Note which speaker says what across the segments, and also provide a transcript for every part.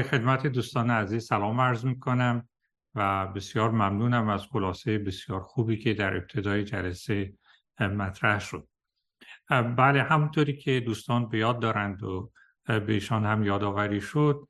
Speaker 1: خدمت دوستان عزیز سلام عرض می کنم و بسیار ممنونم از خلاصه بسیار خوبی که در ابتدای جلسه مطرح شد. بله همونطوری که دوستان به یاد دارند و به هم یادآوری شد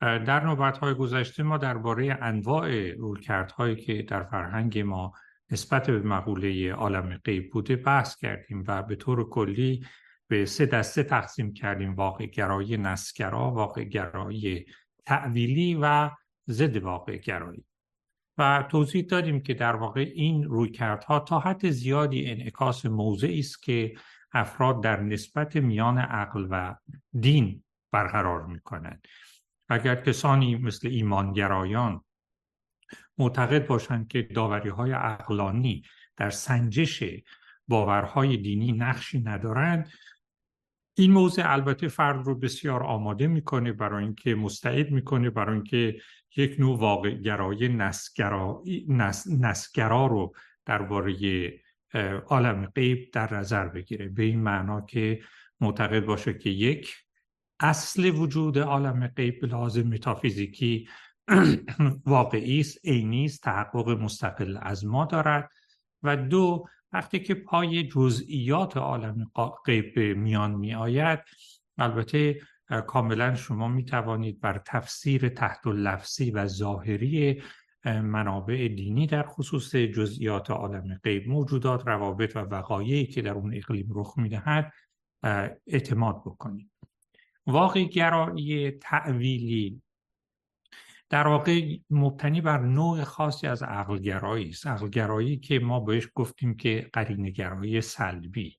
Speaker 1: در نوبت های گذشته ما درباره انواع رویکردهایی که در فرهنگ ما نسبت به مقوله عالم غیب بوده بحث کردیم و به طور کلی به سه دسته تقسیم کردیم واقع گرایی نسگرا واقع گرایی تعویلی و ضد واقع گرایی و توضیح دادیم که در واقع این رویکردها تا حد زیادی انعکاس موضعی است که افراد در نسبت میان عقل و دین برقرار می کنند اگر کسانی مثل ایمانگرایان معتقد باشند که داوری های عقلانی در سنجش باورهای دینی نقشی ندارند این موضع البته فرد رو بسیار آماده می‌کنه برای اینکه مستعد می‌کنه برای اینکه یک نوع واقع گرای نسگرا, نسگرا رو درباره عالم غیب در نظر بگیره. به این معنا که معتقد باشه که یک اصل وجود عالم غیب لازم متافیزیکی واقعی است عینی است تحقق مستقل از ما دارد. و دو وقتی که پای جزئیات عالم غیب میان می آید البته کاملا شما می توانید بر تفسیر تحت لفظی و ظاهری منابع دینی در خصوص جزئیات عالم غیب موجودات روابط و وقایعی که در اون اقلیم رخ می‌دهد اعتماد بکنید. واقع گرایی تعویلی در واقع مبتنی بر نوع خاصی از عقلگرایی است. عقلگرایی که ما بهش گفتیم که قرینگرایی سلبی.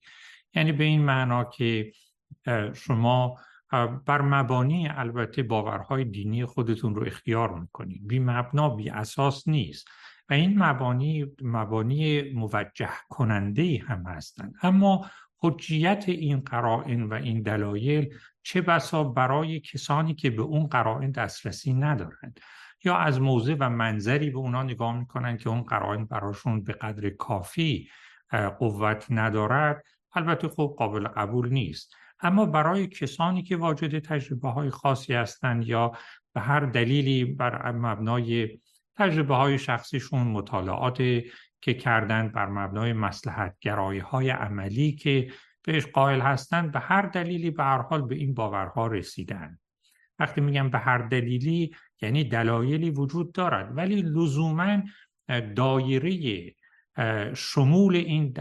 Speaker 1: یعنی به این معنا که شما بر مبانی البته باورهای دینی خودتون رو اختیار می‌کنید. بی مبنا بی اساس نیست. و این مبانی مبانی موجه کننده هم هستند. اما حجیت این قرائن و این دلایل چه بسا برای کسانی که به اون قرائن دسترسی ندارند یا از موضع و منظری به اونا نگاه می‌کنن که اون قرائن براشون به قدر کافی قوت ندارد البته خب قابل قبول نیست. اما برای کسانی که واجد تجربه های خاصی هستند یا به هر دلیلی بر مبنای تجربه های شخصیشون مطالعات که کردن بر مبنای مسلحت گرایی های عملی که بهش قائل هستند به هر دلیلی به هر حال به این باورها رسیدن. وقتی میگم به هر دلیلی یعنی دلایلی وجود دارد. ولی لزوما دایره شمول این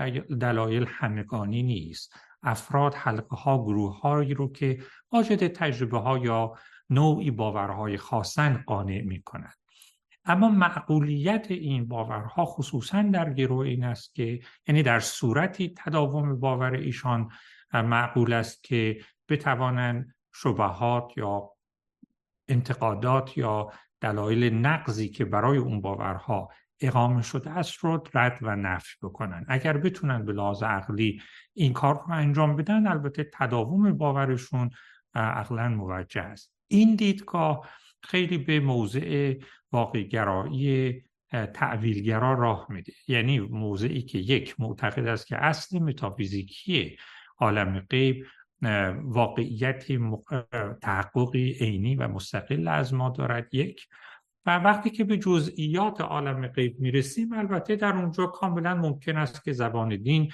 Speaker 1: دلایل همگانی نیست. افراد حلقه ها گروه هایی رو که واجد تجربه ها یا نوعی باورهای خاصن قانع می کند اما معقولیت این باورها خصوصا در گروه این است که یعنی در صورتی تداوم باور ایشان معقول است که بتوانند شبهات یا انتقادات یا دلایل نقضی که برای اون باورها اقامه شده است رو رد و نفی بکنن اگر بتونن به لحاظ عقلی این کار رو انجام بدن البته تداوم باورشون عقلا موجه است. این دیدگاه خیلی به موضع واقعگرایی تعویلگرا راه میده. یعنی موضعی که یک معتقد است که اصل متافیزیکی عالم غیب واقعیت تحققی عینی و مستقل از ما دارد. یک و وقتی که به جزئیات عالم غیب می‌رسیم البته در اونجا کاملا ممکن است که زبان دین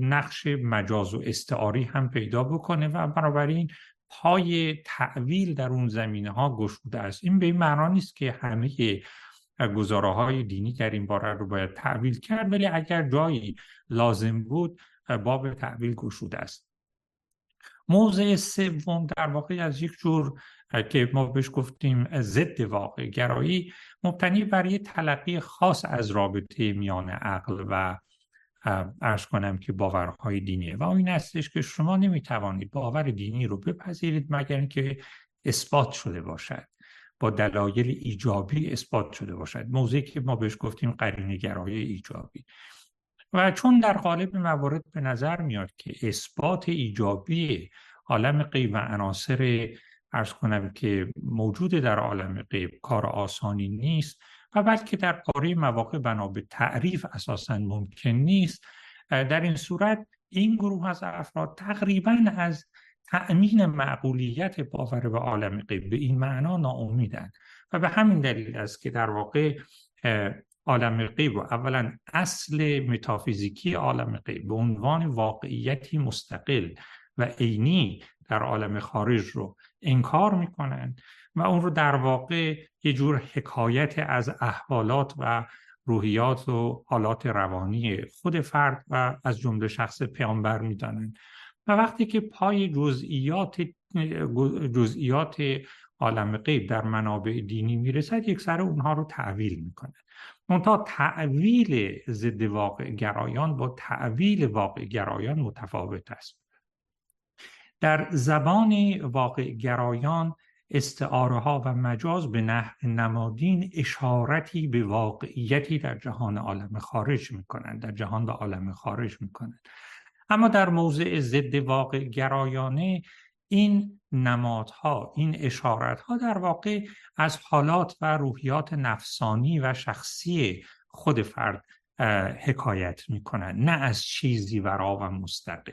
Speaker 1: نقش مجاز و استعاری هم پیدا بکنه و بنابراین پای تعویل در اون زمینه ها گشوده است. این به این معنا نیست که همه گزاره های دینی در این باره رو باید تعویل کرد ولی اگر جایی لازم بود باب تعویل گشوده است. موضع سوم در واقع از یک جور که ما بهش گفتیم ضد واقع گرایی مبتنی بر یه تلقی خاص از رابطه میان عقل و ارز کنم که باورهای دینیه و این هستش که شما نمی‌توانید باور دینی رو بپذیرید مگر اینکه اثبات شده باشد. با دلایل ایجابی اثبات شده باشد. موضوعی که ما بهش گفتیم قرینگرای ایجابی. و چون در قالب موارد به نظر میاد که اثبات ایجابی عالم غیب و عناصر ارز کنم که موجود در عالم غیب کار آسانی نیست. و بلکه در پاره مواقع بنا به تعریف اساسا ممکن نیست. در این صورت این گروه از افراد تقریبا از تأمین معقولیت باور به عالم غیب به این معنا ناامیدن و به همین دلیل است که در واقع عالم غیب و اولا اصل متافیزیکی عالم غیب به عنوان واقعیتی مستقل و عینی در عالم خارج رو انکار می‌کنن و اون رو در واقع یه جور حکایت از احوالات و روحیات و حالات روانی خود فرد و از جمله شخص پیامبر می‌دانند. و وقتی که پای جزئیات جزئیات عالم غیب در منابع دینی می‌رسد یک سر اونها رو تعویل می‌کنه منتها تعویل ضد واقع گرایان با تعویل واقع گرایان متفاوت است. در زبان واقع گرایان استعاره ها و مجاز به نحو نمادین اشارتی به واقعیتی در جهان عالم خارج می کنند در جهان و عالم خارج می کنند اما در موضع ضد واقع گرایانه این نمادها این اشارتها در واقع از حالات و روحیات نفسانی و شخصی خود فرد حکایت می کنند نه از چیزی ورا و مستقل.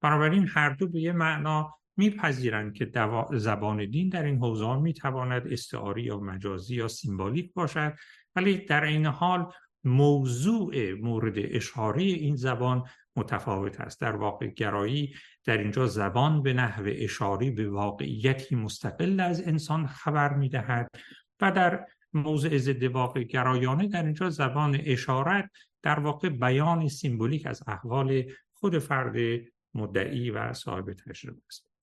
Speaker 1: بنابراین هر دو به یه معنا میپذیرند که زبان دین در این حوزه می‌تواند استعاری یا مجازی یا سیمبالیک باشد ولی در این حال موضوع مورد اشاره این زبان متفاوت است. در واقع گرایی در اینجا زبان به نحو اشاری به واقعیتی مستقل از انسان خبر می‌دهد و در موضع ضد واقع گرایانه در اینجا زبان اشارت در واقع بیان سیمبولیک از احوال خود فرد مدعی و صاحب تجربه است.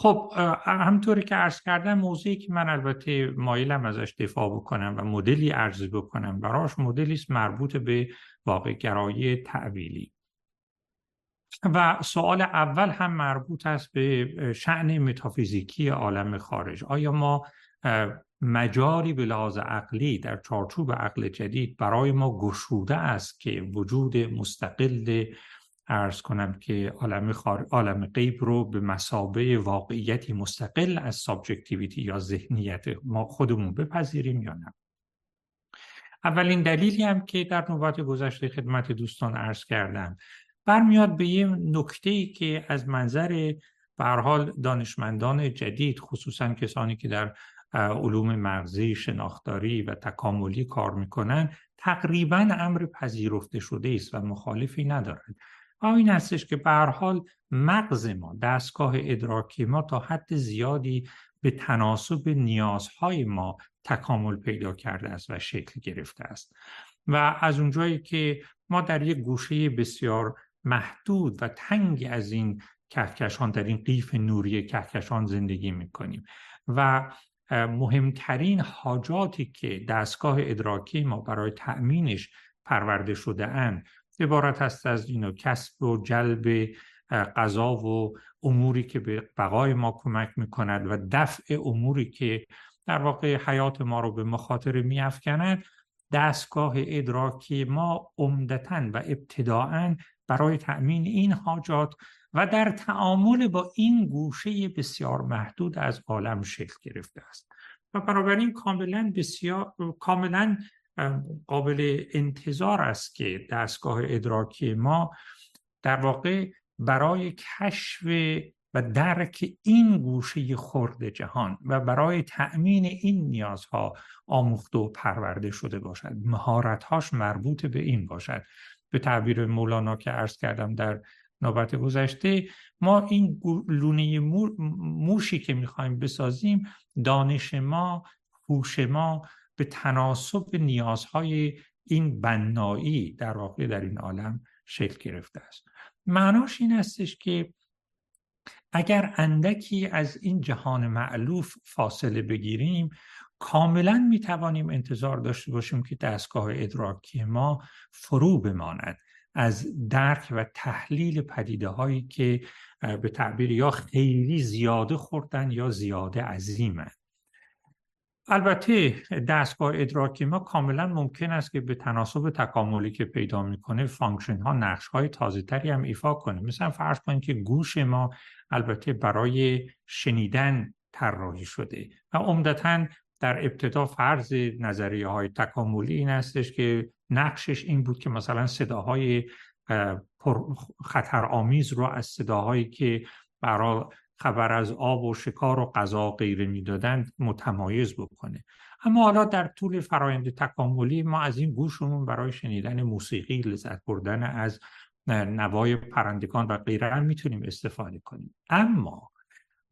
Speaker 1: خب همطوری که عرض کردم موضوعی که من البته مایلم ازش دفاع بکنم و مدلی ارزی بکنم براش مدلی است مربوط به واقع گرایی تحویلی و سوال اول هم مربوط است به شأن متافیزیکی عالم خارج. آیا ما مجالی به لحاظ عقلی در چارچوب عقل جدید برای ما گشوده است که وجود مستقل عرض کنم که عالم, خار... عالم غیب رو به مثابه واقعیتی مستقل از subjectivity یا ذهنیت ما خودمون بپذیریم یا نه. اولین دلیلی هم که در نوبت گذشته خدمت دوستان عرض کردم برمیاد به یه نکته ای که از منظر حال دانشمندان جدید خصوصا کسانی که در علوم مغزی شناختاری و تکاملی کار می‌کنن تقریبا امر پذیرفته شده است و مخالفی ندارند این هستش که به حال مغز ما دستگاه ادراکی ما تا حد زیادی به تناسب نیازهای ما تکامل پیدا کرده است و شکل گرفته است. و از اونجایی که ما در یک گوشه بسیار محدود و تنگی از این کهکشان در این قیف نوری کهکشان زندگی می‌کنیم. و مهمترین حاجاتی که دستگاه ادراکی ما برای تأمینش پرورده شده اند عبارت هست از اینو کسب و جلب غذا و اموری که به بقای ما کمک می‌کند و دفع اموری که در واقع حیات ما رو به مخاطره میافکند دستگاه ادراکی ما عمدتا و ابتداعا برای تأمین این حاجات و در تعامل با این گوشه بسیار محدود از عالم شکل گرفته است. و بنابراین کاملا بسیار کاملا قابل انتظار است که دستگاه ادراکی ما در واقع برای کشف و درک این گوشه خرد جهان و برای تأمین این نیازها آموخته و پرورده شده باشد. مهارتهاش مربوط به این باشد. به تعبیر مولانا که عرض کردم در نوبت گذشته ما این لونه موشی که می‌خوایم بسازیم دانش ما هوش ما به تناسب نیازهای این بنایی در واقع در این عالم شکل گرفته است. معناش این استش که اگر اندکی از این جهان معلوف فاصله بگیریم کاملا می توانیم انتظار داشته باشیم که دستگاه ادراکی ما فرو بماند از درک و تحلیل پدیده هایی که به تعبیر یا خیلی زیاده خوردن یا زیاده عظیمند البته دستگاه ادراکی ما کاملا ممکن است که به تناسب تکاملی که پیدا می‌کنه function ها نقش های تازه تری هم ایفا کنه. مثلا فرض کنید که گوش ما البته برای شنیدن طراحی شده و عمدتا در ابتدا فرض نظریه های تکاملی این استش که نقشش این بود که مثلا صداهای خطر آمیز رو از صداهایی که برای خبر از آب و شکار و غذا غیره می‌دادند متمایز بکنه. اما حالا در طول فرایند تکاملی ما از این گوشمون برای شنیدن موسیقی لذت بردن از نوای پرندگان و غیره می‌تونیم استفاده کنیم. اما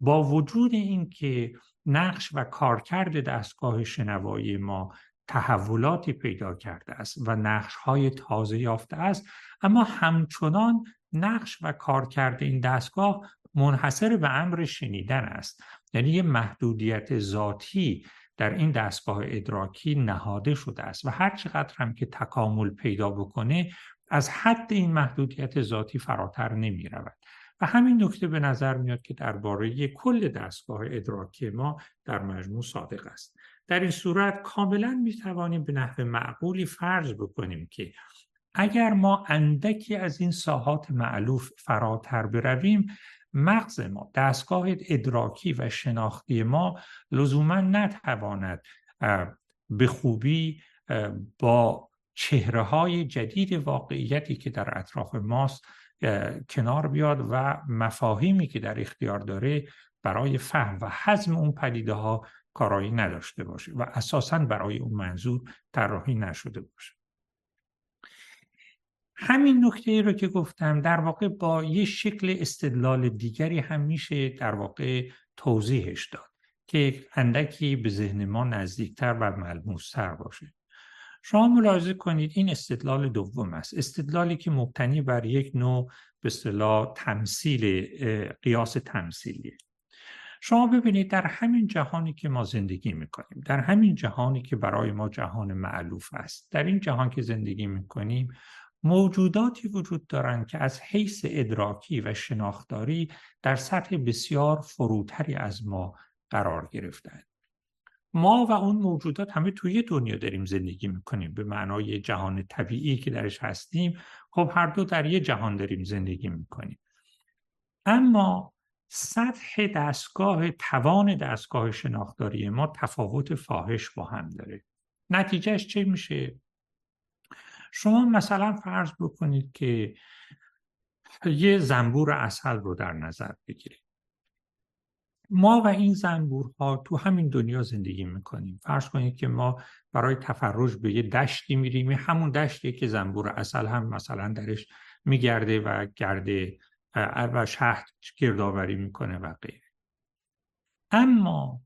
Speaker 1: با وجود اینکه نقش و کارکرد دستگاه شنوایی ما تحولاتی پیدا کرده است و نقش های تازه یافته است اما همچنان نقش و کارکرد این دستگاه منحصر به امر شنیدن است. یعنی یه محدودیت ذاتی در این دستگاه ادراکی نهاده شده است و هر چقدر هم که تکامل پیدا بکنه از حد این محدودیت ذاتی فراتر نمی رود و همین نکته به نظر میاد که درباره کل دستگاه ادراکی ما در مجموع صادق است. در این صورت کاملا می توانیم به نحو معقولی فرض بکنیم که اگر ما اندکی از این ساحات معلوف فراتر برویم مغز ما دستگاه ادراکی و شناختی ما لزوما نتواند به خوبی با چهره های جدید واقعیتی که در اطراف ماست کنار بیاد و مفاهیمی که در اختیار داره برای فهم و حزم اون پدیده ها کارایی نداشته باشه و اساسا برای اون منظور طراحی نشده باشه. همین نکته ای رو که گفتم در واقع با یه شکل استدلال دیگری هم میشه در واقع توضیحش داد که اندکی به ذهن ما نزدیکتر و ملموستر باشه. شما ملاحظه کنید این استدلال دوم است. استدلالی که مبتنی بر یک نوع به اصطلاح تمثیل قیاس تمثیلیه. شما ببینید در همین جهانی که ما زندگی می‌کنیم در همین جهانی که برای ما جهان معلوف است در این جهان که زندگی می‌کنیم موجوداتی وجود دارند که از حیث ادراکی و شناختاری در سطح بسیار فروتری از ما قرار گرفتند ما و اون موجودات همه توی دنیا داریم زندگی می‌کنیم. به معنای جهان طبیعی که درش هستیم خب هر دو در یه جهان داریم زندگی می‌کنیم. اما سطح دستگاه توان دستگاه شناختاری ما تفاوت فاحش با هم داره. نتیجهش چه میشه؟ شما مثلا فرض بکنید که یه زنبور اصل رو در نظر بگیرید. ما و این زنبورها تو همین دنیا زندگی می‌کنیم. فرض کنید که ما برای تفرج به یه دشتی میریم. همون دشتی که زنبور اصل هم مثلا درش میگرده و گرده و شهد گردآوری می‌کنه و غیره. اما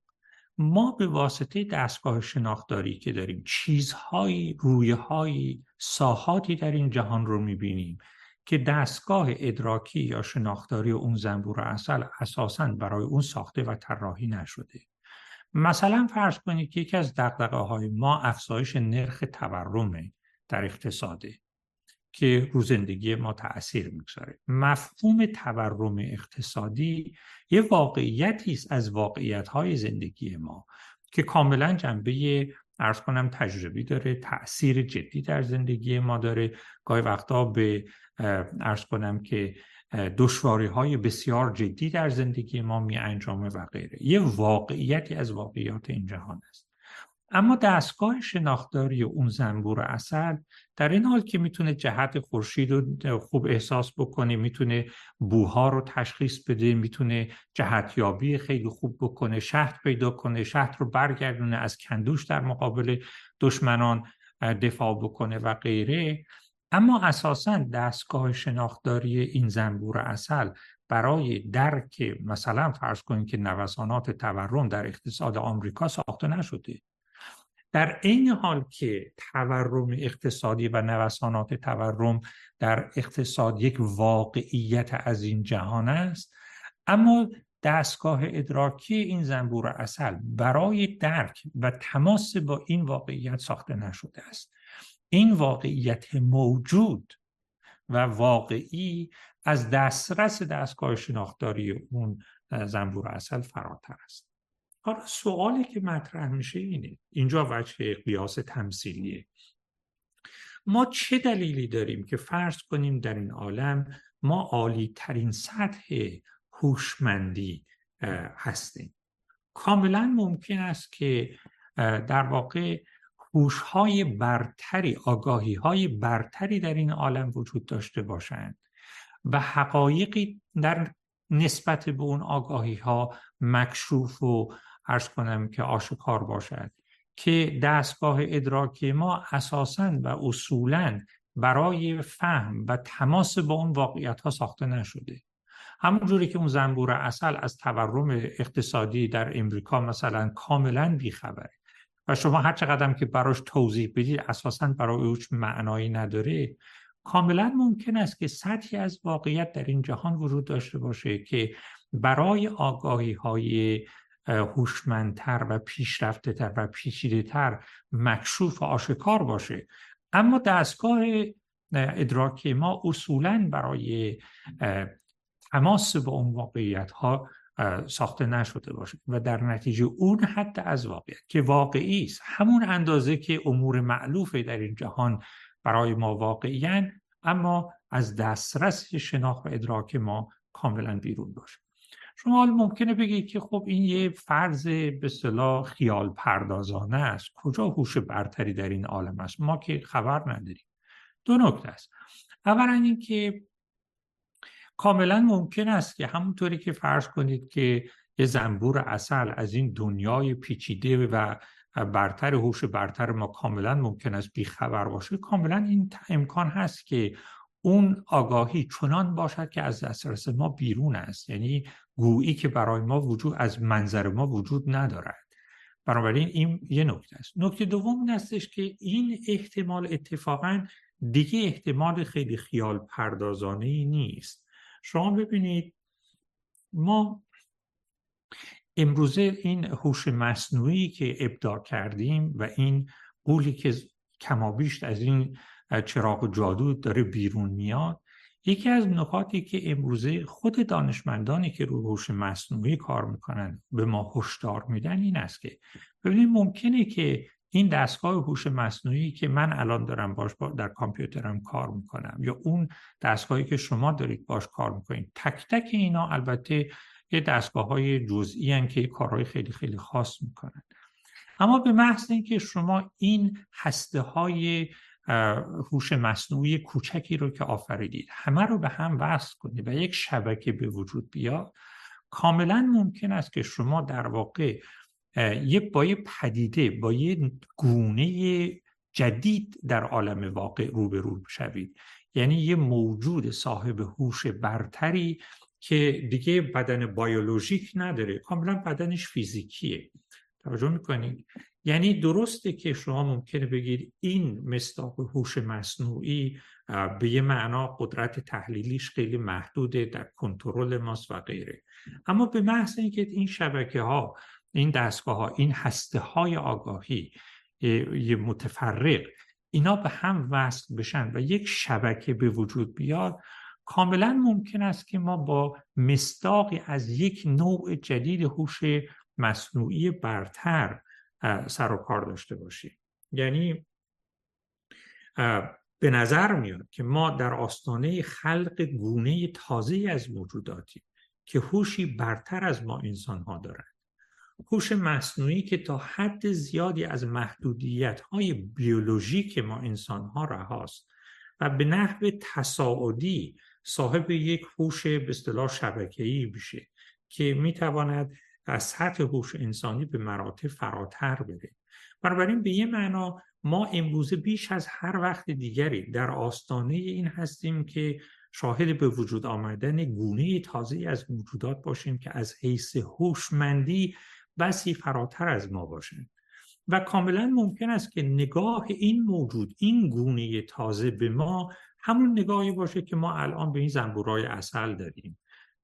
Speaker 1: ما به واسطه دستگاه شناختاری که داریم چیزهایی رویهایی ساحاتی در این جهان رو می‌بینیم که دستگاه ادراکی یا شناختاری اون زنبور اصل اساسا برای اون ساخته و طراحی نشده. مثلا فرض کنید که یکی از دقدقه های ما افزایش نرخ تورمه در اقتصاده که رو زندگی ما تاثیر می‌گذاره. مفهوم تورم اقتصادی یه واقعیتی است از واقعیت های زندگی ما که کاملا جنبه ارز کنم تجربی داره تاثیر جدی در زندگی ما داره. گاهی وقتا به ارز کنم که دشواری های بسیار جدی در زندگی ما می انجامه و غیره. یه واقعیتی از واقعیات این جهان است. اما دستگاه شناختاری اون زنبور اصل در این حال که می‌تونه جهت خورشید رو خوب احساس بکنه می‌تونه بوها رو تشخیص بده می‌تونه جهتیابی خیلی خوب بکنه شهد پیدا کنه شهد رو برگردونه از کندوش در مقابل دشمنان دفاع بکنه و غیره. اما اساسا دستگاه شناختاری این زنبور اصل برای درک مثلا فرض کنید که نوسانات تورم در اقتصاد آمریکا ساخته نشده. در این حال که تورم اقتصادی و نوسانات تورم در اقتصاد یک واقعیت از این جهان است اما دستگاه ادراکی این زنبور اصل برای درک و تماس با این واقعیت ساخته نشده است. این واقعیت موجود و واقعی از دسترس دستگاه شناختاری اون زنبور اصل فراتر است. حالا سوالی که مطرح میشه اینه. اینجا وجه قیاس تمثیلیه. ما چه دلیلی داریم که فرض کنیم در این عالم ما عالی ترین سطح هوشمندی هستیم؟ کاملا ممکن است که در واقع هوشهای برتری آگاهی های برتری در این عالم وجود داشته باشند و حقایقی در نسبت به اون آگاهی ها مکشوف و ارز کنم که آشکار باشد که دستگاه ادراکی ما اساسا و اصولا برای فهم و تماس با اون واقعیت ها ساخته نشده. همونجوری که اون زنبور اصل از تورم اقتصادی در امریکا مثلا کاملا بیخبره و شما هر چقدر که براش توضیح بدید اساسا برای اوش معنایی نداره کاملا ممکن است که سطحی از واقعیت در این جهان وجود داشته باشه که برای آگاهی های هوشمندتر و پیشرفته تر و پیچیده تر مکشوف و آشکار باشه. اما دستگاه ادراکی ما اصولا برای تماس با اون واقعیت ها ساخته نشده باشه و در نتیجه اون حد از واقعیت که واقعی است. همون اندازه که امور معلوفه در این جهان برای ما واقعیان اما از دسترس شناخت و ادراک ما کاملا بیرون باشه. شما حال ممکنه بگید که خب این یه فرض به صلاح خیال پردازانه است. کجا هوش برتری در این عالم است؟ ما که خبر نداریم. دو نکته است. اولا اینکه کاملا ممکن است که همونطوری که فرض کنید که یه زنبور اصل از این دنیای پیچیده و برتر هوش برتر ما کاملا ممکن است بیخبر باشه کاملا این امکان هست که اون آگاهی چنان باشد که از دسترس ما بیرون است. یعنی گویی که برای ما وجود از منظر ما وجود ندارد. بنابراین این یه نکته است. نکته دوم این استش که این احتمال اتفاقا دیگه احتمال خیلی خیال پردازانه ای نیست. شما ببینید ما امروزه این هوش مصنوعی که ابداع کردیم و این قولی که کمابیشت از این چراغ جادو داره بیرون میاد یکی از نکاتی که امروزه خود دانشمندانی که رو هوش مصنوعی کار می‌کنن به ما هشدار میدن این است که ببینید ممکنه که این دستگاه هوش مصنوعی که من الان دارم باش در کامپیوترم کار می‌کنم یا اون دستگاهی که شما دارید باش کار می‌کنید تک تک اینا البته یه دستگاه های جزئی هن که کارهای خیلی خیلی خاص می‌کنن. اما به محض اینکه شما این هسته های هوش مصنوعی کوچکی رو که آفریدید. همه رو به هم وصل کنید و یک شبکه به وجود بیاد کاملا ممکن است که شما در واقع یه با یه پدیده با یه گونه جدید در عالم واقع روبرو شوید. یعنی یه موجود صاحب هوش برتری که دیگه بدن بیولوژیک نداره. کاملا بدنش فیزیکیه. توجه می‌کنید؟ یعنی درسته که شما ممکنه بگید این مصداق هوش مصنوعی به یه معنا قدرت تحلیلیش خیلی محدوده در کنترل ماست و غیره. اما به محض اینکه این شبکه ها این دستگاه ها این هسته های آگاهی یه متفرق اینا به هم وصل بشن و یک شبکه به وجود بیاد کاملا ممکن است که ما با مصداقی از یک نوع جدید هوش مصنوعی برتر سر و کار داشته باشیم یعنی به نظر میاد که ما در آستانه خلق گونه تازه از موجوداتی که هوشی برتر از ما انسان ها دارند. هوش مصنوعی که تا حد زیادی از محدودیت های بیولوژیک ما انسان ها رهاست و به نحو تصاعدی صاحب یک هوش به اصطلاح شبکه‌ای بشه که می‌تواند از سطح هوش انسانی به مراتب فراتر بره. بنابراین به یه معنا ما امروزه بیش از هر وقت دیگری در آستانه این هستیم که شاهد به وجود آمدن گونه تازه از موجودات باشیم که از حیث هوشمندی بسی فراتر از ما باشند و کاملا ممکن است که نگاه این موجود این گونه تازه به ما همون نگاهی باشه که ما الان به این زنبورای اصل داریم.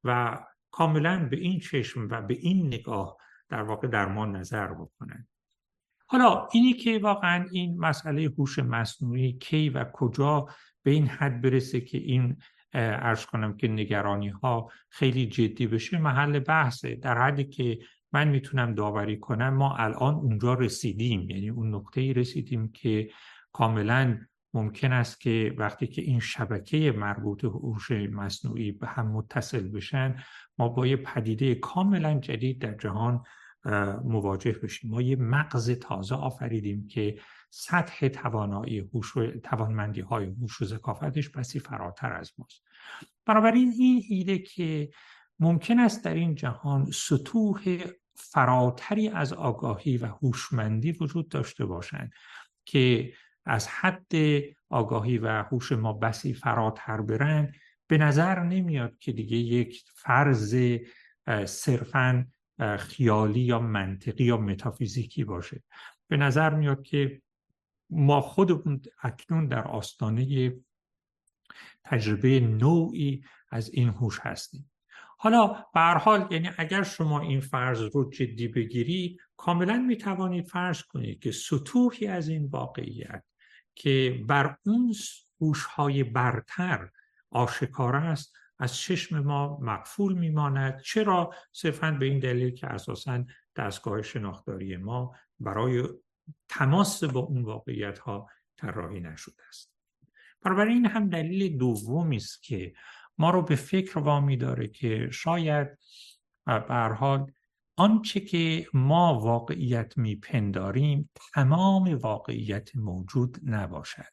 Speaker 1: و کاملا به این چشم و به این نگاه در واقع در ما نظر بکنن. حالا اینی که واقعا این مسئله هوش مصنوعی کی و کجا به این حد برسه که این ارز کنم که نگرانی ها خیلی جدی بشه محل بحثه در حدی که من می‌تونم داوری کنم ما الان اونجا رسیدیم. یعنی اون نقطه رسیدیم که کاملا ممکن است که وقتی که این شبکه مربوط هوش مصنوعی به هم متصل بشن ما با یه پدیده کاملا جدید در جهان مواجه بشیم. ما یه مغز تازه آفریدیم که سطح توانایی هوش و توانمندی های هوش و ذکافتش بسی فراتر از ماست. بنابراین این ایده که ممکن است در این جهان سطوح فراتری از آگاهی و هوشمندی وجود داشته باشند که از حد آگاهی و هوش ما بسی فراتر برند به نظر نمیاد که دیگه یک فرض صرفا خیالی یا منطقی یا متافیزیکی باشه. به نظر میاد که ما خودمون اکنون در آستانه تجربه نوعی از این هوش هستیم. حالا به حال یعنی اگر شما این فرض رو جدی بگیری کاملا می توانید فرض کنید که سطوحی از این واقعیت که بر اون هوش‌های برتر آشکار است از چشم ما مقفول میماند. چرا؟ صرفا به این دلیل که اساسا دستگاه شناختاری ما برای تماس با اون واقعیت ها طراحی نشده است. این هم دلیل دومی است که ما رو به فکر وامی داره که شاید به حال آنچه که ما واقعیت میپنداریم تمام واقعیت موجود نباشد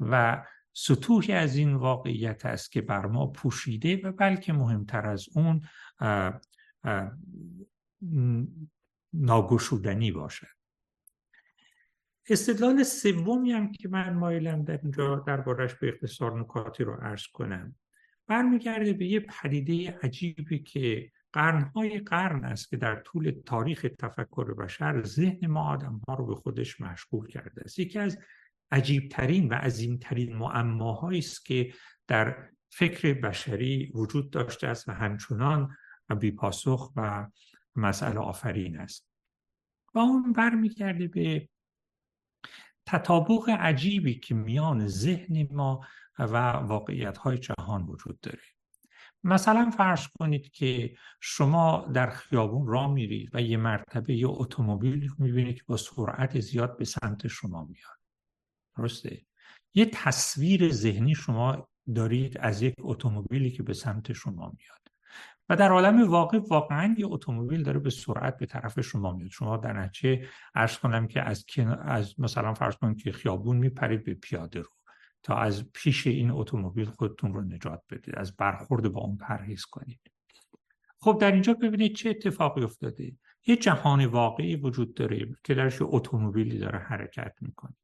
Speaker 1: و سطوحی از این واقعیت است که بر ما پوشیده و بلکه مهمتر از اون ناگشودنی باشد. استدلال سومی هم که من مایلم در اینجا دربارش به اختصار نکاتی رو عرض کنم. برمیگرده به یه پدیده عجیبی که قرنهای قرن است که در طول تاریخ تفکر بشر ذهن ما آدم ها رو به خودش مشغول کرده است. یکی از عجیبترین و عظیمترین معماهایی است که در فکر بشری وجود داشته است و همچنان بی پاسخ و مسئله آفرین است. و اون برمیگرده به تطابق عجیبی که میان ذهن ما و واقعیت های جهان وجود داره. مثلا فرض کنید که شما در خیابون راه میرید و یه مرتبه یه اتومبیل می‌بینید که با سرعت زیاد به سمت شما میاد. درسته؟ یه تصویر ذهنی شما دارید از یک اتومبیلی که به سمت شما میاد. و در عالم واقع واقعا یه اتومبیل داره به سرعت به طرف شما میاد. شما در نتیجه عرض کنم که از, از مثلا فرض کنید که خیابون میپرید به پیاده رو. تا از پیش این اتومبیل خودتون رو نجات بدید از برخورد با اون پرهیز کنید. خب در اینجا ببینید چه اتفاقی افتاده. یه جهان واقعی وجود داره که درش اتومبیلی داره حرکت می‌کنه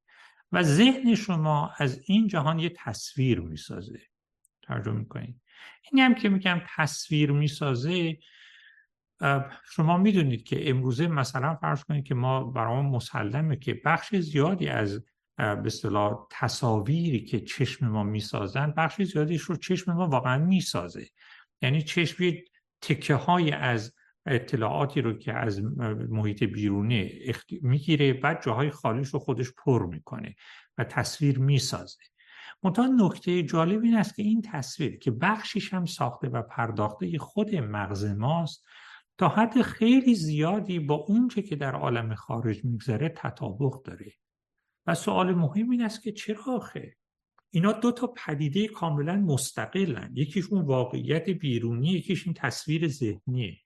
Speaker 1: و ذهن شما از این جهان یه تصویر می‌سازه. ترجمه می‌کنید. این هم که میگم تصویر می‌سازه شما می‌دونید که امروزه مثلا فرض کنید که ما برای مسلمه که بخش زیادی از به اصطلاح تصاویری که چشم ما می‌سازن بخش زیادیش رو چشم ما واقعا می‌سازه. یعنی چشم تکه های از اطلاعاتی رو که از محیط بیرونی می‌گیره بعد جاهای خالیش رو خودش پر می‌کنه و تصویر می‌سازه. منتها نکته جالب این است که این تصویر که بخشیش هم ساخته و پرداخته خود مغز ماست تا حد خیلی زیادی با اونچه که در عالم خارج میگذره تطابق داره. و سوال مهم این است که چرا آخه؟ اینا دو تا پدیده کاملا مستقلن. یکیش اون واقعیت بیرونی یکیش این تصویر ذهنیه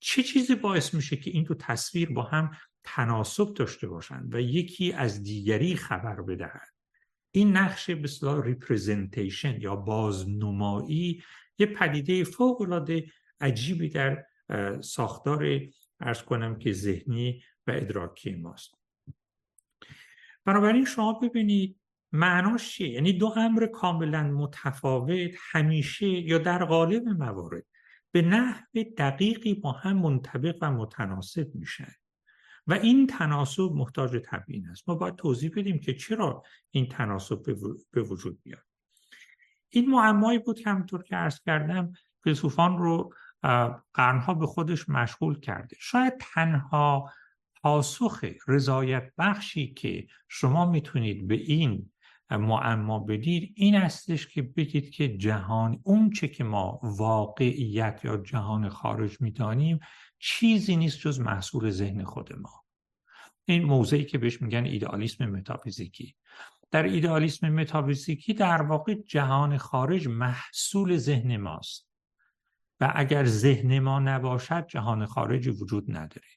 Speaker 1: چه چیزی باعث میشه که این دو تصویر با هم تناسب داشته باشند و یکی از دیگری خبر بدهد؟ این نقش به اصطلاح ریپرزنتیشن یا بازنمایی یه پدیده فوق العاده عجیبی در ساختار ارز کنم که ذهنی و ادراکی ماست. بنابراین شما ببینید معناش چیه؟ یعنی دو امر کاملا متفاوت همیشه یا در غالب موارد به نحو دقیقی با هم منطبق و متناسب میشن. و این تناسب محتاج تبیین است. ما باید توضیح بدیم که چرا این تناسب به وجود میاد. این معمایی بود که همونطور که عرض کردم فیلسوفان رو قرنها به خودش مشغول کرده. شاید تنها پاسخ رضایت بخشی که شما می‌تونید به این معما بدید این استش که بگید که جهان اون چه که ما واقعیت یا جهان خارج می‌دانیم چیزی نیست جز محصول ذهن خود ما. این موضعی که بهش میگن ایدئالیسم متافیزیکی. در ایدئالیسم متافیزیکی در واقع جهان خارج محصول ذهن ماست. و اگر ذهن ما نباشد جهان خارجی وجود نداره.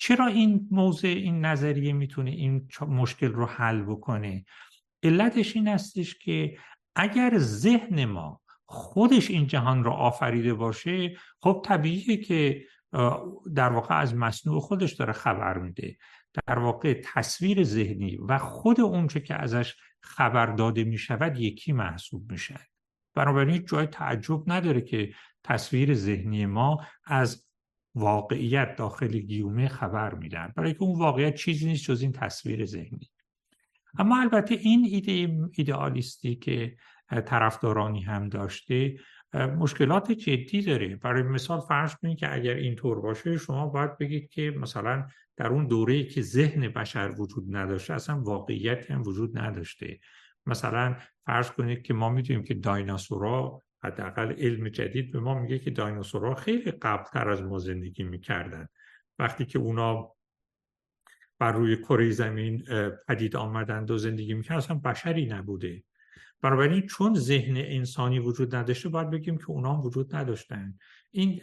Speaker 1: چرا این موضع این نظریه می‌تونه این مشکل رو حل بکنه؟ علتش این استش که اگر ذهن ما خودش این جهان را آفریده باشه خب طبیعیه که در واقع از مصنوع خودش داره خبر میده. در واقع تصویر ذهنی و خود اونچه که ازش خبر داده می شود یکی محسوب میشه بنابراین جای تعجب نداره که تصویر ذهنی ما از واقعیت داخل گیومه خبر میدن. برای که اون واقعیت چیزی نیست جز این تصویر ذهنی. اما البته این ایده ایدئالیستی که طرفدارانی هم داشته مشکلات جدی داره. برای مثال فرض کنید که اگر اینطور باشه شما باید بگید که مثلا در اون دوره که ذهن بشر وجود نداشته اصلا واقعیت هم وجود نداشته. مثلا فرض کنید که ما می‌دونیم که دایناسورا حداقل علم جدید به ما میگه که دایناسورها خیلی قبلتر از ما زندگی می‌کردن. وقتی که اونا بر روی کره زمین پدید آمدند و زندگی می‌کردن اصلا بشری نبوده. بنابراین چون ذهن انسانی وجود نداشته باید بگیم که اونا هم وجود نداشتن. این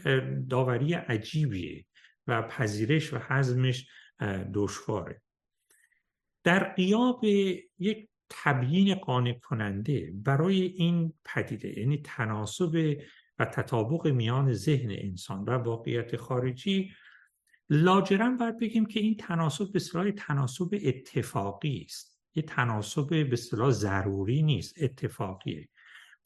Speaker 1: داوری عجیبیه و پذیرش و حزمش دشواره. در قیاب یک تبیین قانع کننده برای این پدیده یعنی تناسب و تطابق میان ذهن انسان و واقعیت خارجی لاجرم باید بگیم که این تناسب به صلاح تناسب اتفاقی است. یه تناسب به صلاح ضروری نیست اتفاقیه.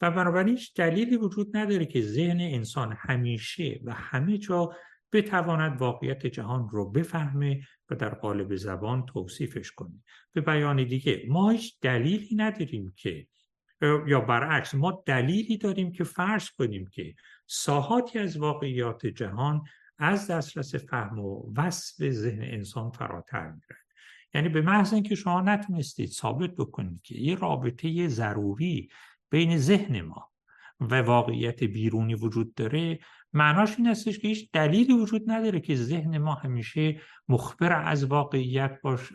Speaker 1: و بنابراین هیچ دلیلی وجود نداره که ذهن انسان همیشه و همه جا بتواند واقعیت جهان رو بفهمه در قالب زبان توصیفش کنه. به بیان دیگه ما هیچ دلیلی نداریم که یا برعکس ما دلیلی داریم که فرض کنیم که ساحاتی از واقعیات جهان از دسترس فهم و وصف ذهن انسان فراتر میرن. یعنی به محض اینکه شما نتونستید ثابت بکنید که یه رابطه ضروری بین ذهن ما و واقعیت بیرونی وجود داره معناش این هستش که هیچ دلیلی وجود نداره که ذهن ما همیشه مخبر از واقعیت باشه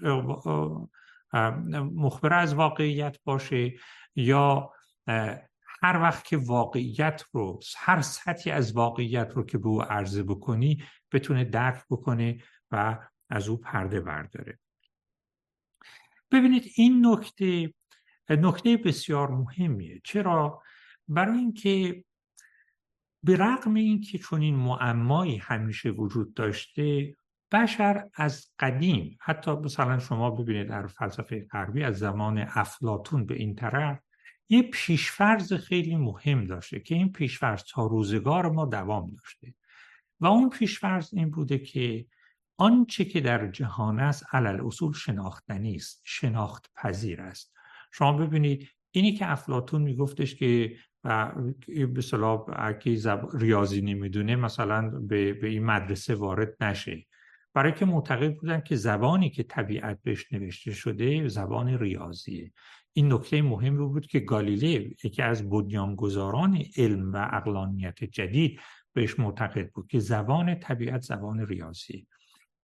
Speaker 1: مخبر از واقعیت باشه یا هر وقت که واقعیت رو هر سطحی از واقعیت رو که به او عرضه بکنی بتونه درک بکنه و از او پرده برداره. ببینید این نکته نکته بسیار مهمیه. چرا؟ برای اینکه به رغم اینکه چون این معمایی همیشه وجود داشته بشر از قدیم حتی مثلا شما ببینید در فلسفه غربی از زمان افلاتون به این طرف یه پیشفرز خیلی مهم داشته که این پیشفرز تا روزگار ما دوام داشته. و اون پیشفرز این بوده که آنچه که در جهان است علل اصول شناختنی است شناخت پذیر است. شما ببینید اینی که افلاتون میگفتش که به صلاح اگه ریاضی نمی‌دونه مثلا به, به این مدرسه وارد نشه برای که معتقد بودن که زبانی که طبیعت بهش نوشته شده زبان ریاضیه. این نکته مهم رو بود که گالیله یکی از بنیانگذاران علم و اقلانیت جدید بهش معتقد بود که زبان طبیعت زبان ریاضیه.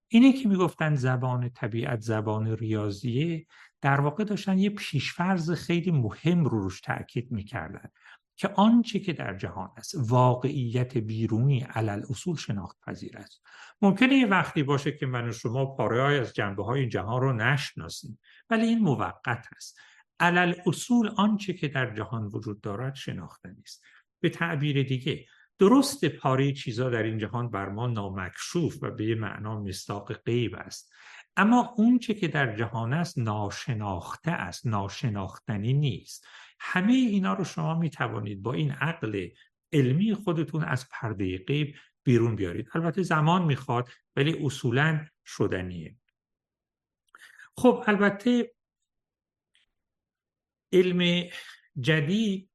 Speaker 1: اینه که می‌گفتن زبان طبیعت زبان ریاضیه در واقع داشتن یه پیشفرز خیلی مهم رو روش تاکید می‌کردن. که آنچه که در جهان است واقعیت بیرونی علل اصول شناخت پذیر است. ممکنه یه وقتی باشه که من و شما پاره از جنبه های جهان رو نشناسیم ولی این موقت است. علل اصول آنچه که در جهان وجود دارد شناختنی است به تعبیر دیگه درست پاره چیزا در این جهان بر ما نامکشوف و به معنا مستاق غیب است. اما اون چه که در جهان است ناشناخته است ناشناختنی نیست. همه اینا رو شما می توانید با این عقل علمی خودتون از پرده غیب بیرون بیارید. البته زمان می‌خواد ولی اصولا شدنیه. خب البته علم جدید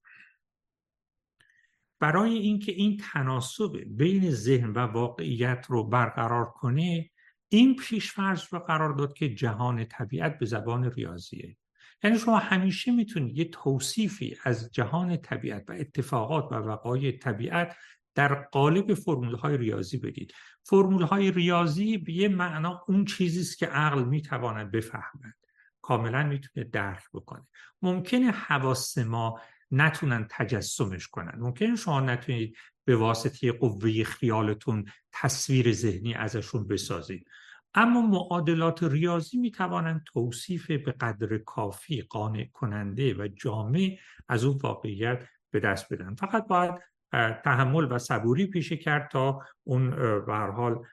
Speaker 1: برای اینکه این تناسب بین ذهن و واقعیت رو برقرار کنه این پیشفرض رو قرار داد که جهان طبیعت به زبان ریاضیه. یعنی شما همیشه می‌تونید یه توصیفی از جهان طبیعت و اتفاقات و وقایع طبیعت در قالب فرمول های ریاضی بدید فرمول های ریاضی به یه معنا اون چیزی است که عقل می‌تواند بفهمد. کاملا می‌تونه درک بکنه. ممکنه حواس ما نتونن تجسمش کنن. ممکنه شما نتونید به واسطه قوه خیالتون تصویر ذهنی ازشون بسازید اما معادلات ریاضی می توانند توصیف به قدر کافی قانع کننده و جامع از اون واقعیت به دست بدن. فقط باید تحمل و صبوری پیشه کرد تا اون به حال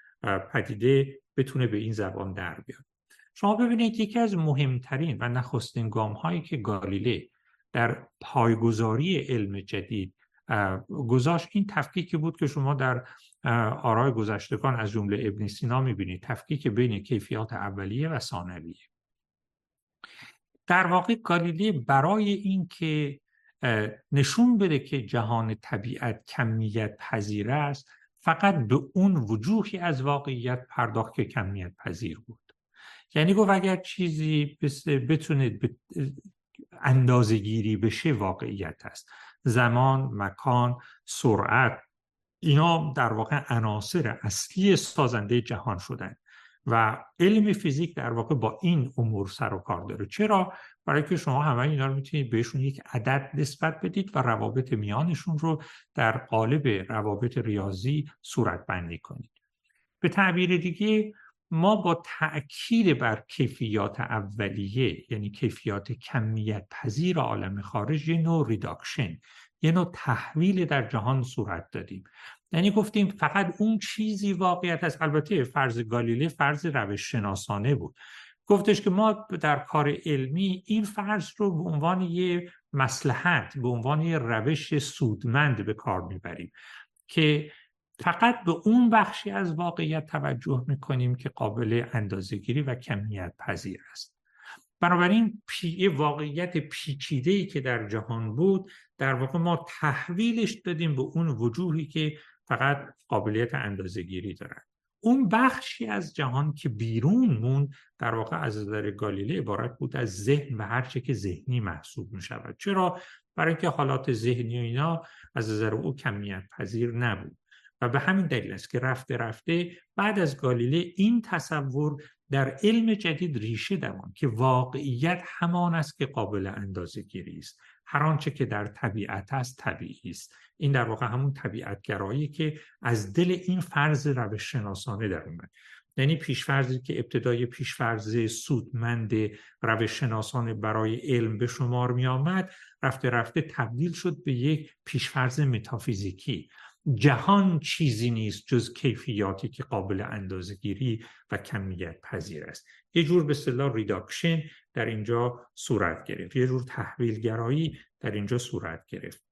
Speaker 1: پدیده بتونه به این زبان در بیاد. شما ببینید یکی از مهمترین و نخستین گام هایی که گالیله در پایگذاری علم جدید گذاشت. این تفکیکی بود که شما در آرای گذشتگان از جمله ابن سینا می‌بینید. تفکیک بین کیفیات اولیه و ثانویه. در واقع گالیله برای اینکه نشون بده که جهان طبیعت کمیت پذیر است فقط به اون وجوهی از واقعیت پرداخت که کمیت پذیر بود. یعنی گفت اگر چیزی بتونه اندازه گیری بشه واقعیت است. زمان، مکان، سرعت اینا در واقع عناصر اصلی سازنده جهان شدن و علم فیزیک در واقع با این امور سر و کار داره. چرا؟ برای که شما همه اینا رو می‌تونید بهشون یک عدد نسبت بدید و روابط میانشون رو در قالب روابط ریاضی صورت بندی کنید. به تعبیر دیگه ما با تأکید بر کیفیات اولیه یعنی کیفیات کمیت پذیر عالم خارج یه نوع reduction یه نوع تحویل در جهان صورت دادیم. یعنی گفتیم فقط اون چیزی واقعیت است البته فرض گالیله فرض روش شناسانه بود. گفتش که ما در کار علمی این فرض رو به عنوان یه مسلحت به عنوان یه روش سودمند به کار می‌بریم که فقط به اون بخشی از واقعیت توجه می‌کنیم که قابل اندازهگیری و کمیت پذیر است. بنابراین پی... واقعیت پیچیده ای که در جهان بود در واقع ما تحویلش دادیم به اون وجوهی که فقط قابلیت اندازهگیری دارن. اون بخشی از جهان که بیرون مون در واقع از نظر گالیله عبارت بود از ذهن و هرچه که ذهنی محسوب می شود چرا؟ برای اینکه حالات ذهنی و اینا از نظر او کمیت پذیر نبود. به همین دلیل است که رفته رفته بعد از گالیله این تصور در علم جدید ریشه دوان که واقعیت همان است که قابل اندازه گیری است. هر آنچه که در طبیعت است طبیعی است. این در واقع همون طبیعت گرایی که از دل این فرض روش شناسانه در اومد. یعنی پیشفرزی که ابتدای پیشفرز سودمند روش شناسانه برای علم به شمار می آمد رفته رفته تبدیل شد به یک پیشفرز متافیزیکی. جهان چیزی نیست جز کیفیاتی که قابل اندازگیری و کمیت پذیر است. یه جور به اصطلاح ریداکشن در اینجا صورت گرفت. یه جور تحویلگرایی در اینجا صورت گرفت.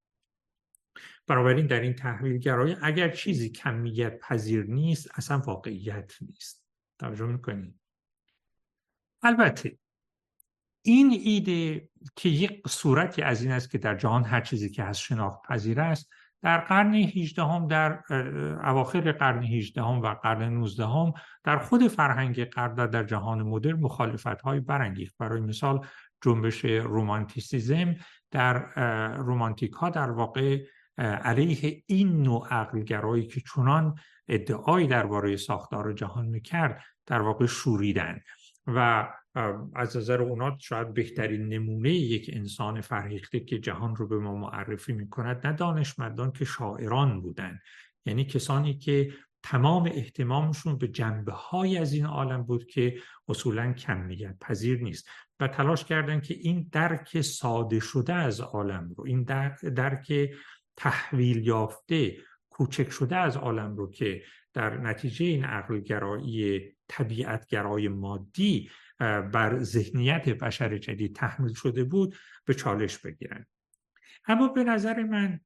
Speaker 1: بنابراین در این تحویلگرایی اگر چیزی کمیت پذیر نیست اصلا واقعیت نیست. توجه می‌کنید البته این ایده که یک صورتی از این است که در جهان هر چیزی که هست شناخت پذیر است در قرن 18 هم در اواخر قرن 18 هم و قرن 19 هم در خود فرهنگ غرب در جهان مدرن مخالفت های برانگیخت. برای مثال جنبش رومانتیسیزم در رومانتیک ها در واقع علیه این نوع عقلگرایی که چنان ادعایی درباره ساختار جهان می‌کرد در واقع شوریدن و از نظر اونا شاید بهترین نمونه یک انسان فرهیخته که جهان رو به ما معرفی می‌کند نه دانشمندان که شاعران بودن یعنی کسانی که تمام احتمامشون به جنبه های از این عالم بود که اصولا کمیت پذیر نیست و تلاش کردن که این درک ساده شده از عالم رو این درک تحویل یافته کوچک شده از عالم رو که در نتیجه این عقلگرایی طبیعتگرای مادی بر ذهنیت بشر جدید تحمیل شده بود به چالش بگیرن اما به نظر من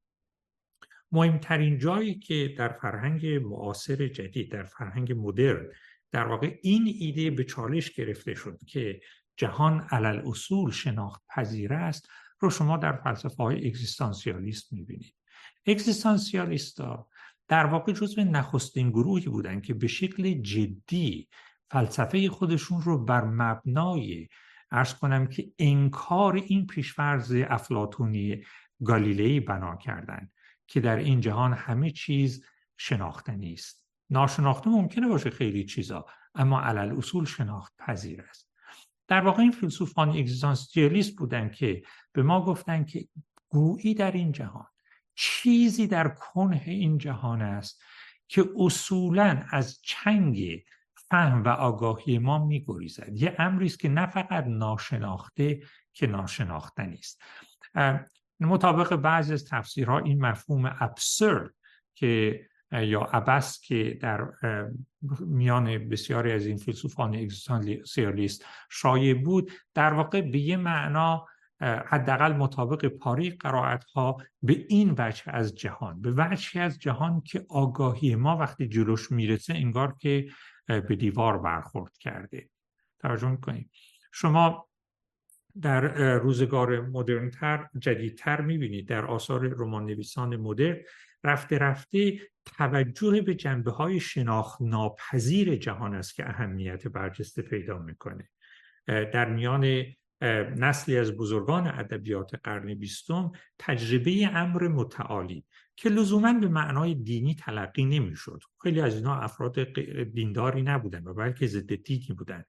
Speaker 1: مهمترین جایی که در فرهنگ معاصر جدید در فرهنگ مدرن در واقع این ایده به چالش گرفته شد که جهان علل اصول شناخت پذیر است رو شما در فلسفه های اگزیستانسیالیست می‌بینید. اگزیستانسیالیست در واقع جزو نخستین گروهی بودند که به شکل جدی فلسفه خودشون رو بر مبنای ارز کنم که انکار این پیشفرز افلاتونی گالیلئی بنا کردند که در این جهان همه چیز شناختنی است ناشناخته ممکنه باشه خیلی چیزا اما علل اصول شناخت پذیر است. در واقع این فیلسوفان اگزیستانسیالیست بودن که به ما گفتن که گویی در این جهان چیزی در کنه این جهان است که اصولا از چنگ فهم و آگاهی ما میگریزد. یه امری است که نه فقط ناشناخته که ناشناختنی است. مطابق بعضی از تفسیرها این مفهوم ابسرد که یا ابس که در میان بسیاری از این فیلسوفان اگزیستانسیالیست شایع بود در واقع به یه معنا حداقل مطابق پاری قرائت ها به این وجه از جهان به وجهی از جهان که آگاهی ما وقتی جلوش می‌رسه انگار که به دیوار برخورد کرده. توجه می‌کنیم شما در روزگار مدرنتر جدیدتر می‌بینید. در آثار رمان نویسان مدرن رفته رفته توجه به جنبه های شناخت ناپذیر جهان است که اهمیت برجسته پیدا می‌کنه. در میان نسلی از بزرگان ادبیات قرن بیستم تجربه امر متعالی که لزوما به معنای دینی تلقی نمی‌شد. خیلی از اینا افراد دینداری نبودن و بلکه ضد دینی بودن.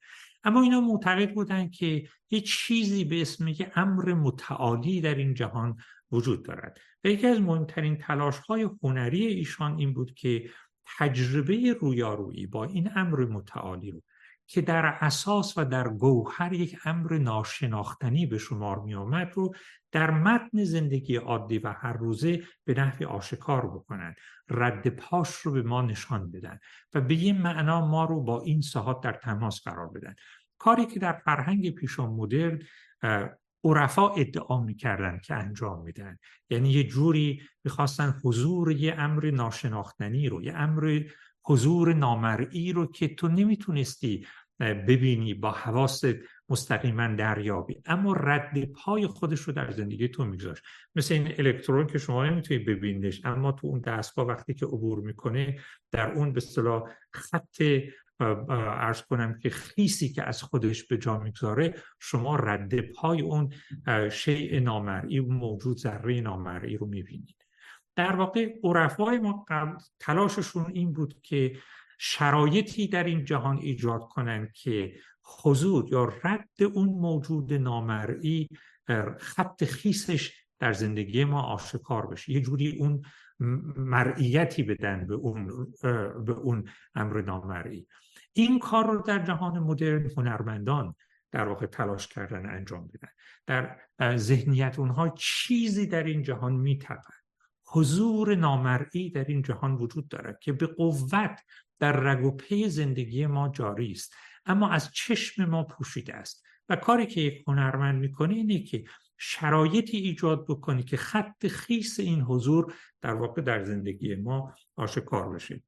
Speaker 1: اما اینا معتقد بودن که یه چیزی به اسم یه امر متعالی در این جهان وجود دارد. و یکی از مهمترین تلاش های هنری ایشان این بود که تجربه رویارویی با این امر متعالی رو که در اساس و در گوهر یک امر ناشناختنی به شمار می آمد رو در متن زندگی عادی و هر روزه به نحوی آشکار بکنند. رد پاش رو به ما نشان بدن و به یه معنا ما رو با این ساحات در تماس قرار بدن. کاری که در فرهنگ پیشان مدرن عرفا ادعا می‌کردن که انجام میدن یعنی یه جوری می‌خواستن حضور یه امر ناشناختنی رو یه امر حضور نامرئی رو که تو نمی‌تونستی ببینی با حواست مستقیما دریابی. اما رد پای خودش رو در زندگی تو میگذاشت. مثل این الکترون که شما نمی‌تونی ببینیش اما تو اون دستگاه وقتی که عبور می‌کنه در اون به اصطلاح خط ارز کنم که خیسی که از خودش به جا می‌گذاره شما رد پای اون شیء نامرئی موجود ذره نامرئی رو می‌بینید. در واقع عرفای ما تلاششون این بود که شرایطی در این جهان ایجاد کنند که حضور یا رد اون موجود نامرئی خط خیسش در زندگی ما آشکار بشه. یه جوری اون مرئیتی بدن به اون به اون امر نامرئی. این کار رو در جهان مدرن هنرمندان در واقع تلاش کردن انجام بدن. در ذهنیت اونها چیزی در این جهان میتپد. حضور نامرئی در این جهان وجود دارد که به قوت در رگ و پی زندگی ما جاری است. اما از چشم ما پوشیده است. و کاری که یک هنرمند می‌کنه اینه که شرایطی ایجاد بکنی که خط خیس این حضور در واقع در زندگی ما آشکار بشه.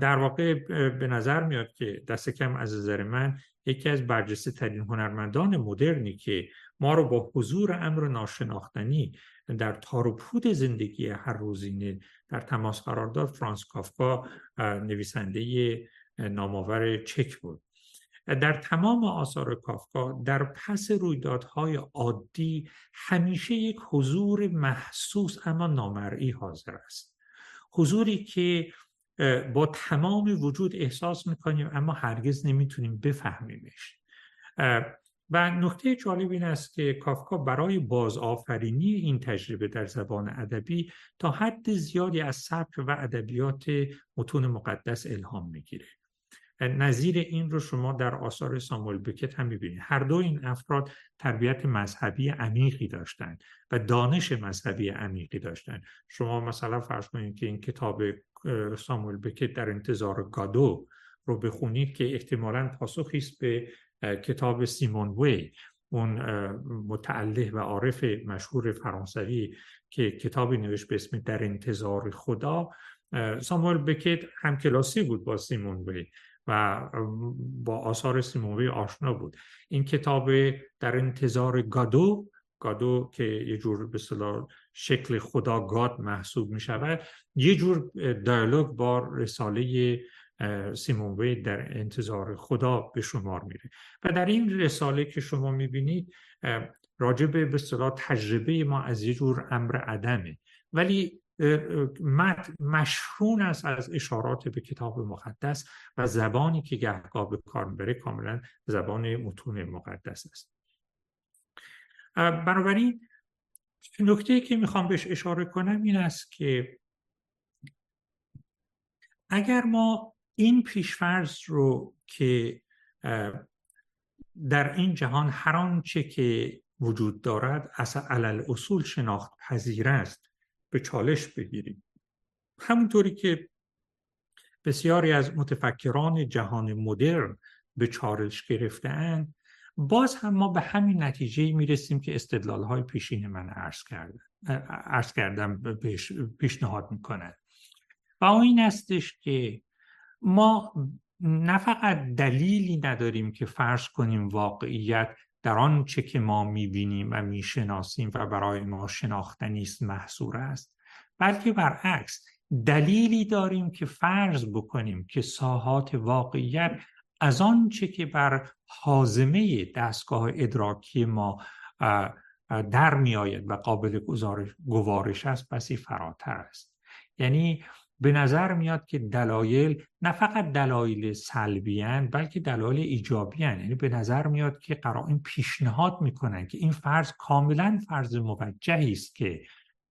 Speaker 1: در واقع به نظر میاد که دست کم از نظر من یکی از برجسته ترین هنرمندان مدرنی که ما رو با حضور امر ناشناختنی در تار و زندگی هر روزینه در تماس قرار داد. فرانس کافکا نویسنده نامآور چک بود. در تمام آثار کافکا در پس رویدادهای عادی همیشه یک حضور محسوس اما نامرئی حاضر است. حضوری که با تمام وجود احساس می‌کنیم اما هرگز نمی‌تونیم بفهمیمش. و نکته جالب این است که کافکا برای بازآفرینی این تجربه در زبان ادبی تا حد زیادی از سبک و ادبیات متون مقدس الهام می‌گیره. نظیر این رو شما در آثار ساموئل بکت هم می‌بینید. هر دو این افراد تربیت مذهبی عمیقی داشتند و دانش مذهبی عمیقی داشتند. شما مثلا فرض کنید که این کتاب ساموئل بکت در انتظار گادو رو بخونید که احتمالا پاسخی است به کتاب سیمون وی اون متعله و عارف مشهور فرانسوی که کتابی نوشت به اسم در انتظار خدا ساموئل بکت هم کلاسی بود با سیمون وی و با آثار سیمون وی آشنا بود. این کتاب در انتظار گادو گادو که یه جور به شکل خدا گاد محسوب می شود یه جور دیالوگ با رساله سیمون در انتظار خدا به شمار میره. و در این رساله که شما می‌بینید راجع به به تجربه ما از یه جور امر عدمه. ولی مشهون است از اشارات به کتاب مقدس و زبانی که گهگاه به کار می‌بره کاملا زبان متون مقدس است. بنابراین نکته که می‌خوام بهش اشاره کنم این است که اگر ما این پیشفرض رو که در این جهان هر آنچه که وجود دارد اصلا علل اصول شناخت پذیر است به چالش بگیریم. همونطوری که بسیاری از متفکران جهان مدرن به چالش گرفتن باز هم ما به همین نتیجه می‌رسیم که استدلال های پیشین من عرض کردم عرض کردم پیشنهاد می‌کنن. و این استش که ما نه فقط دلیلی نداریم که فرض کنیم واقعیت در آن چه که ما می‌بینیم و می‌شناسیم و برای ما شناختنی است محصور است بلکه برعکس دلیلی داریم که فرض بکنیم که ساحات واقعیت از آنچه که بر حازمه دستگاه ادراکی ما در میآید و قابل گوارش است بسی فراتر است. یعنی به نظر میاد که دلایل نه فقط دلایل سلبی بلکه دلایل ایجابی یعنی به نظر میاد که قرائن پیشنهاد می‌کنن که این فرض کاملا فرض موجهی است که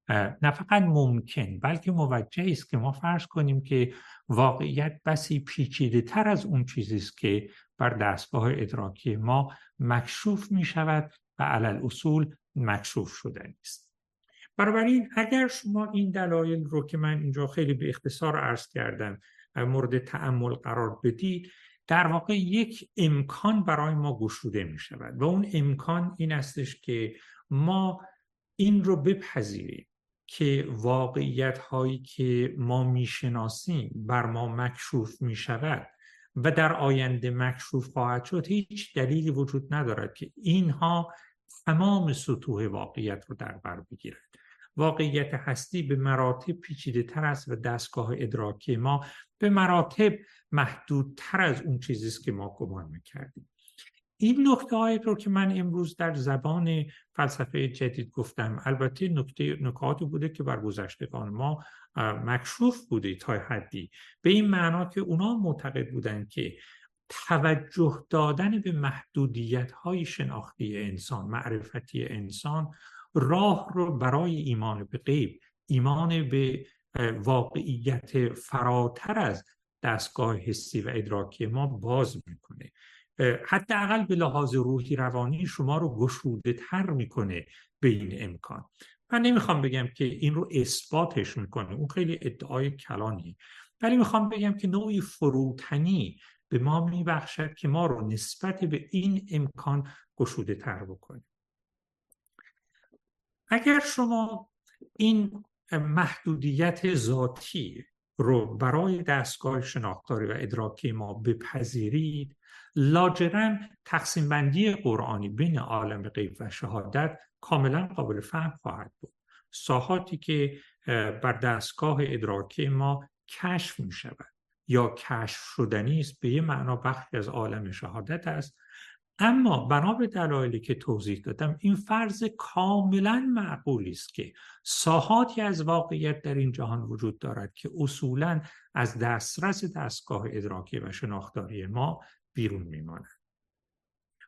Speaker 1: نه فقط ممکن بلکه موجهی است که ما فرض کنیم که واقعیت بسی پیچیده تر از اون چیزی است که بر دستگاه ادراکی ما مکشوف می شود و علل اصول مکشوف شده است بنابراین اگر شما این دلایل رو که من اینجا خیلی به اختصار عرض کردم مورد تعمل قرار بدید در واقع یک امکان برای ما گشوده می شود و اون امکان این استش که ما این رو بپذیریم که واقعیت هایی که ما می‌شناسیم بر ما مکشوف می شود و در آینده مکشوف خواهد شد هیچ دلیلی وجود ندارد که اینها تمام سطوح واقعیت رو در بر بگیرد. واقعیت هستی به مراتب پیچیده تر است و دستگاه ادراکی ما به مراتب محدودتر از اون چیزی است که ما گمان می‌کردیم. این نکته هایی رو که من امروز در زبان فلسفه جدید گفتم البته نکته نکات بوده که بر گذشتگان ما مکشوف بوده تا حدی. به این معنا که اونا معتقد بودن که توجه دادن به محدودیت های شناختی انسان معرفتی انسان راه رو برای ایمان به غیب ایمان به واقعیت فراتر از دستگاه حسی و ادراکی ما باز می‌کنه. حداقل به لحاظ روحی روانی شما رو گشوده تر می‌کنه به این امکان. من نمی‌خوام بگم که این رو اثباتش می‌کنه اون خیلی ادعای کلانی ولی می‌خوام بگم که نوعی فروتنی به ما میبخشد که ما رو نسبت به این امکان گشوده تر بکنیم اگر شما این محدودیت ذاتی رو برای دستگاه شناختاری و ادراکی ما بپذیرید لاجرم تقسیم بندی قرآنی بین عالم غیب و شهادت کاملا قابل فهم خواهد بود. ساحاتی که بر دستگاه ادراکی ما کشف می شود یا کشف شدنی است به یه معنا بخشی از عالم شهادت است اما بنا به دلایلی که توضیح دادم این فرض کاملا معقولی است که ساحاتی از واقعیت در این جهان وجود دارد که اصولا از دسترس دستگاه ادراکی و شناختاری ما بیرون میمانند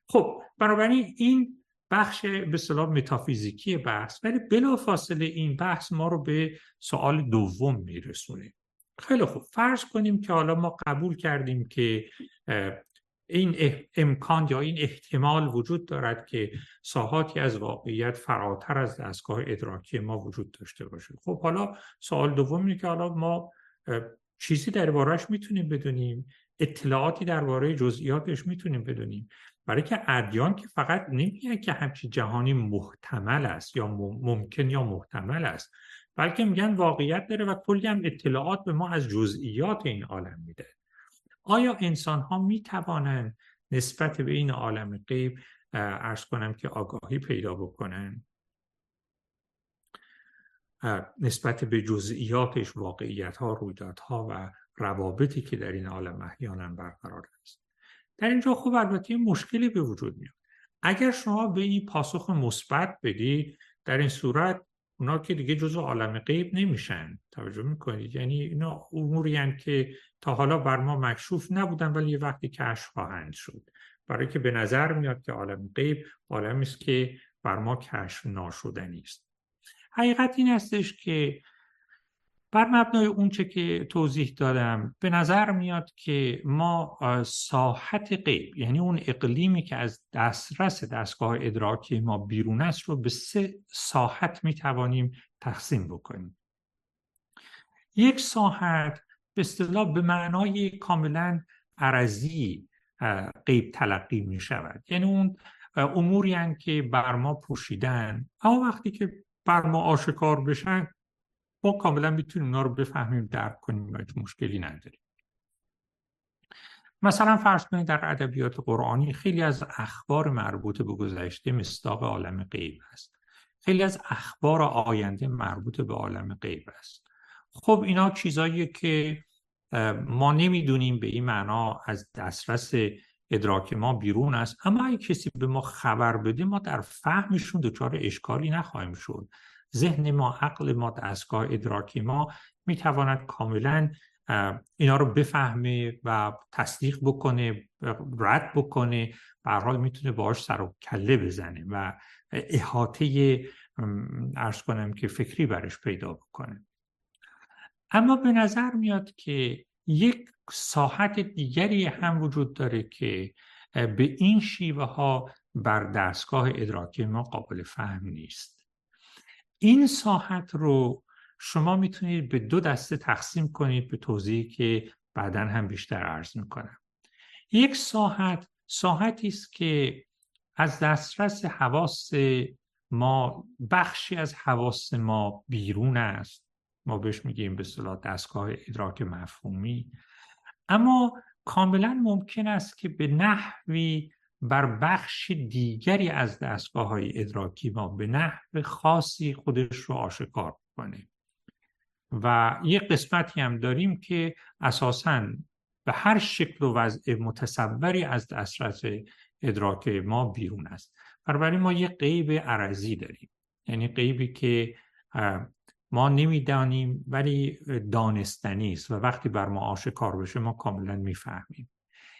Speaker 1: خب بنابراین این بخش به صلاح متافیزیکی بحث ولی بلافاصله این بحث ما رو به سوال دوم میرسونه. خیلی خوب فرض کنیم که حالا ما قبول کردیم که این امکان یا این احتمال وجود دارد که ساحاتی از واقعیت فراتر از دستگاه ادراکی ما وجود داشته باشه خب حالا سوال دوم اینه که حالا ما چیزی دربارهش می‌تونیم بدونیم اطلاعاتی درباره جزئیاتش می‌تونیم بدونیم. برای که ادیان که فقط نمیگن که همچی جهانی محتمل است یا ممکن یا محتمل است بلکه میگن واقعیت داره و کلی هم اطلاعات به ما از جزئیات این عالم میده. آیا انسان ها می توانند نسبت به این عالم غیب ارز کنم که آگاهی پیدا بکنن نسبت به جزئیاتش واقعیت ها رویدادها و روابطی که در این عالم احیانا برقرار است. در اینجا خوب البته مشکلی به وجود میاد. اگر شما به این پاسخ مثبت بدید در این صورت اونا که دیگه جزو عالم غیب نمیشن. توجه می‌کنید؟ یعنی اینا اموری که تا حالا بر ما مکشوف نبودن ولی یه وقتی کشف خواهند شد. برای که به نظر میاد که عالم غیب عالمی است که بر ما کشف ناشدنی است. حقیقت این هستش که بر مبنای اونچه که توضیح دادم به نظر میاد که ما ساحت غیب یعنی اون اقلیمی که از دسترس دستگاه ادراکی ما بیرون است رو به سه ساحت می‌توانیم تقسیم بکنیم. یک ساحت به اصطلاح به معنای کاملا عرضی غیب تلقی می شود یعنی اون اموری که بر ما پوشیدن اما وقتی که بر ما آشکار بشن ما کاملا می‌تونیم اونا رو بفهمیم درک کنیم و مشکلی نداریم. مثلا فرض کنید در ادبیات قرآنی خیلی از اخبار مربوط به گذشته مستاق عالم غیب است خیلی از اخبار آینده مربوط به عالم غیب است خب اینا چیزایی که ما نمی‌دونیم به این معنا از دسترس ادراک ما بیرون است. اما اگه کسی به ما خبر بده ما در فهمشون دچار اشکالی نخواهیم شد. ذهن ما عقل ما دستگاه ادراکی ما می‌تواند کاملا اینا رو بفهمه و تصدیق بکنه رد بکنه به حال می‌تونه باهاش سر و کله بزنه و احاطه ارز کنم که فکری برش پیدا بکنه. اما به نظر میاد که یک ساحت دیگری هم وجود داره که به این شیوه ها بر دستگاه ادراکی ما قابل فهم نیست. این ساحت رو شما می‌تونید به دو دسته تقسیم کنید به توضیحی که بعدا هم بیشتر عرض می‌کنم. یک ساحت ساحتی است که از دسترس حواس ما بخشی از حواس ما بیرون است. ما بهش میگیم به صلاح دستگاه ادراک مفهومی. اما کاملا ممکن است که به نحوی بر بخش دیگری از دستگاه های ادراکی ما به نحو خاصی خودش رو آشکار کنه و یک قسمتی هم داریم که اساسا به هر شکل و وضع متصوری از دسترس ادراک ما بیرون است. بنابراین ما یک قیب عرضی داریم. یعنی قیبی که ما نمی‌دانیم ولی دانستنی است و وقتی بر ما آشکار بشه ما کاملا می‌فهمیم.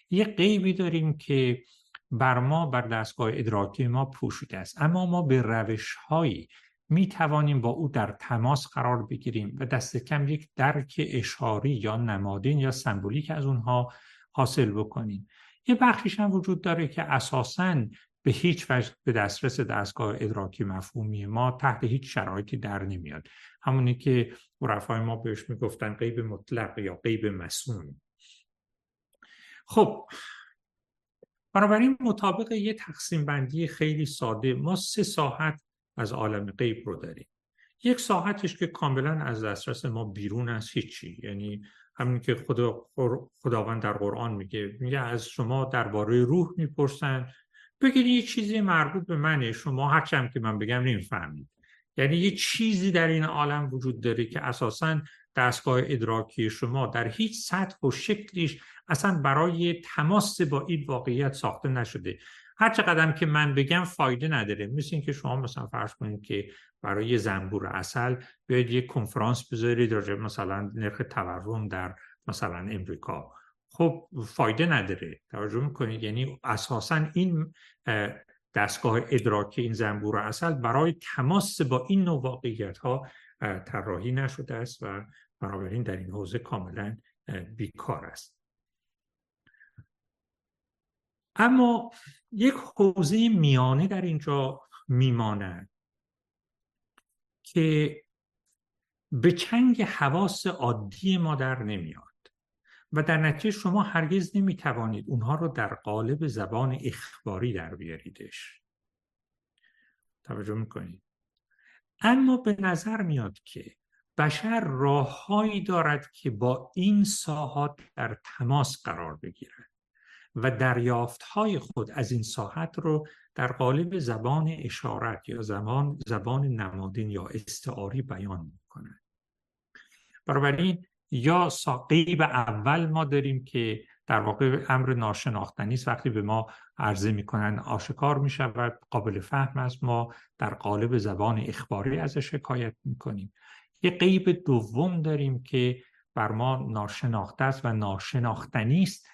Speaker 1: یه قیبی داریم که بر ما بر دستگاه ادراکی ما پوشیده است. اما ما به روش هایی می توانیم با او در تماس قرار بگیریم و دست کم یک درک اشاری یا نمادین یا سمبولیک از اونها حاصل بکنیم. یه بخشیش هم وجود داره که اساساً به هیچ وجه به دسترس دستگاه ادراکی مفهومی ما تحت هیچ شرایطی در نمیاد. همونی که عرفای ما بهش می‌گفتن قیب مطلق یا قیب مسون. خب بنابراین مطابق یه تقسیم بندی خیلی ساده ما سه ساحت از عالم غیب رو داریم. یک ساحتش که کاملا از دسترس ما بیرون از هیچی. یعنی همین که خدا خداوند در قرآن میگه میگه از شما درباره روح می‌پرسن. بگید یه چیزی مربوط به منه. شما هرچم که من بگم نمی‌فهمید. یعنی یه چیزی در این عالم وجود داره که اساسا دستگاه ادراکی شما در هیچ سطح و شکلیش اصلا برای تماس با این واقعیت ساخته نشده. هر چقدر که من بگم فایده نداره. مثل اینکه شما مثلا فرض کنید که برای زنبور اصل بیاید یک کنفرانس بذارید راجع مثلا نرخ تورم در مثلا امریکا. خب فایده نداره. توجه می‌کنید؟ یعنی اساسا این دستگاه ادراکی این زنبور اصل برای تماس با این نوع واقعیت ها طراحی نشده است و بنابراین در این حوزه کاملا بیکار است. اما یک حوزه میانه در اینجا میماند که به چنگ حواس عادی ما در نمیاد و در نتیجه شما هرگز نمی توانید اونها رو در قالب زبان اخباری در بیاریدش. توجه می‌کنید. اما به نظر میاد که بشر راههایی دارد که با این ساحات در تماس قرار بگیرد. و دریافتهای خود از این ساحت رو در قالب زبان اشارت یا زبان زبان نمادین یا استعاری بیان می‌کنند. بنابراین یا ساقیب اول ما داریم که در واقع امر ناشناختنی است. وقتی به ما عرضه می‌کنن آشکار می شود قابل فهم است ما در قالب زبان اخباری ازش شکایت می‌کنیم. یه قیب دوم داریم که بر ما ناشناخته است و ناشناختنی است.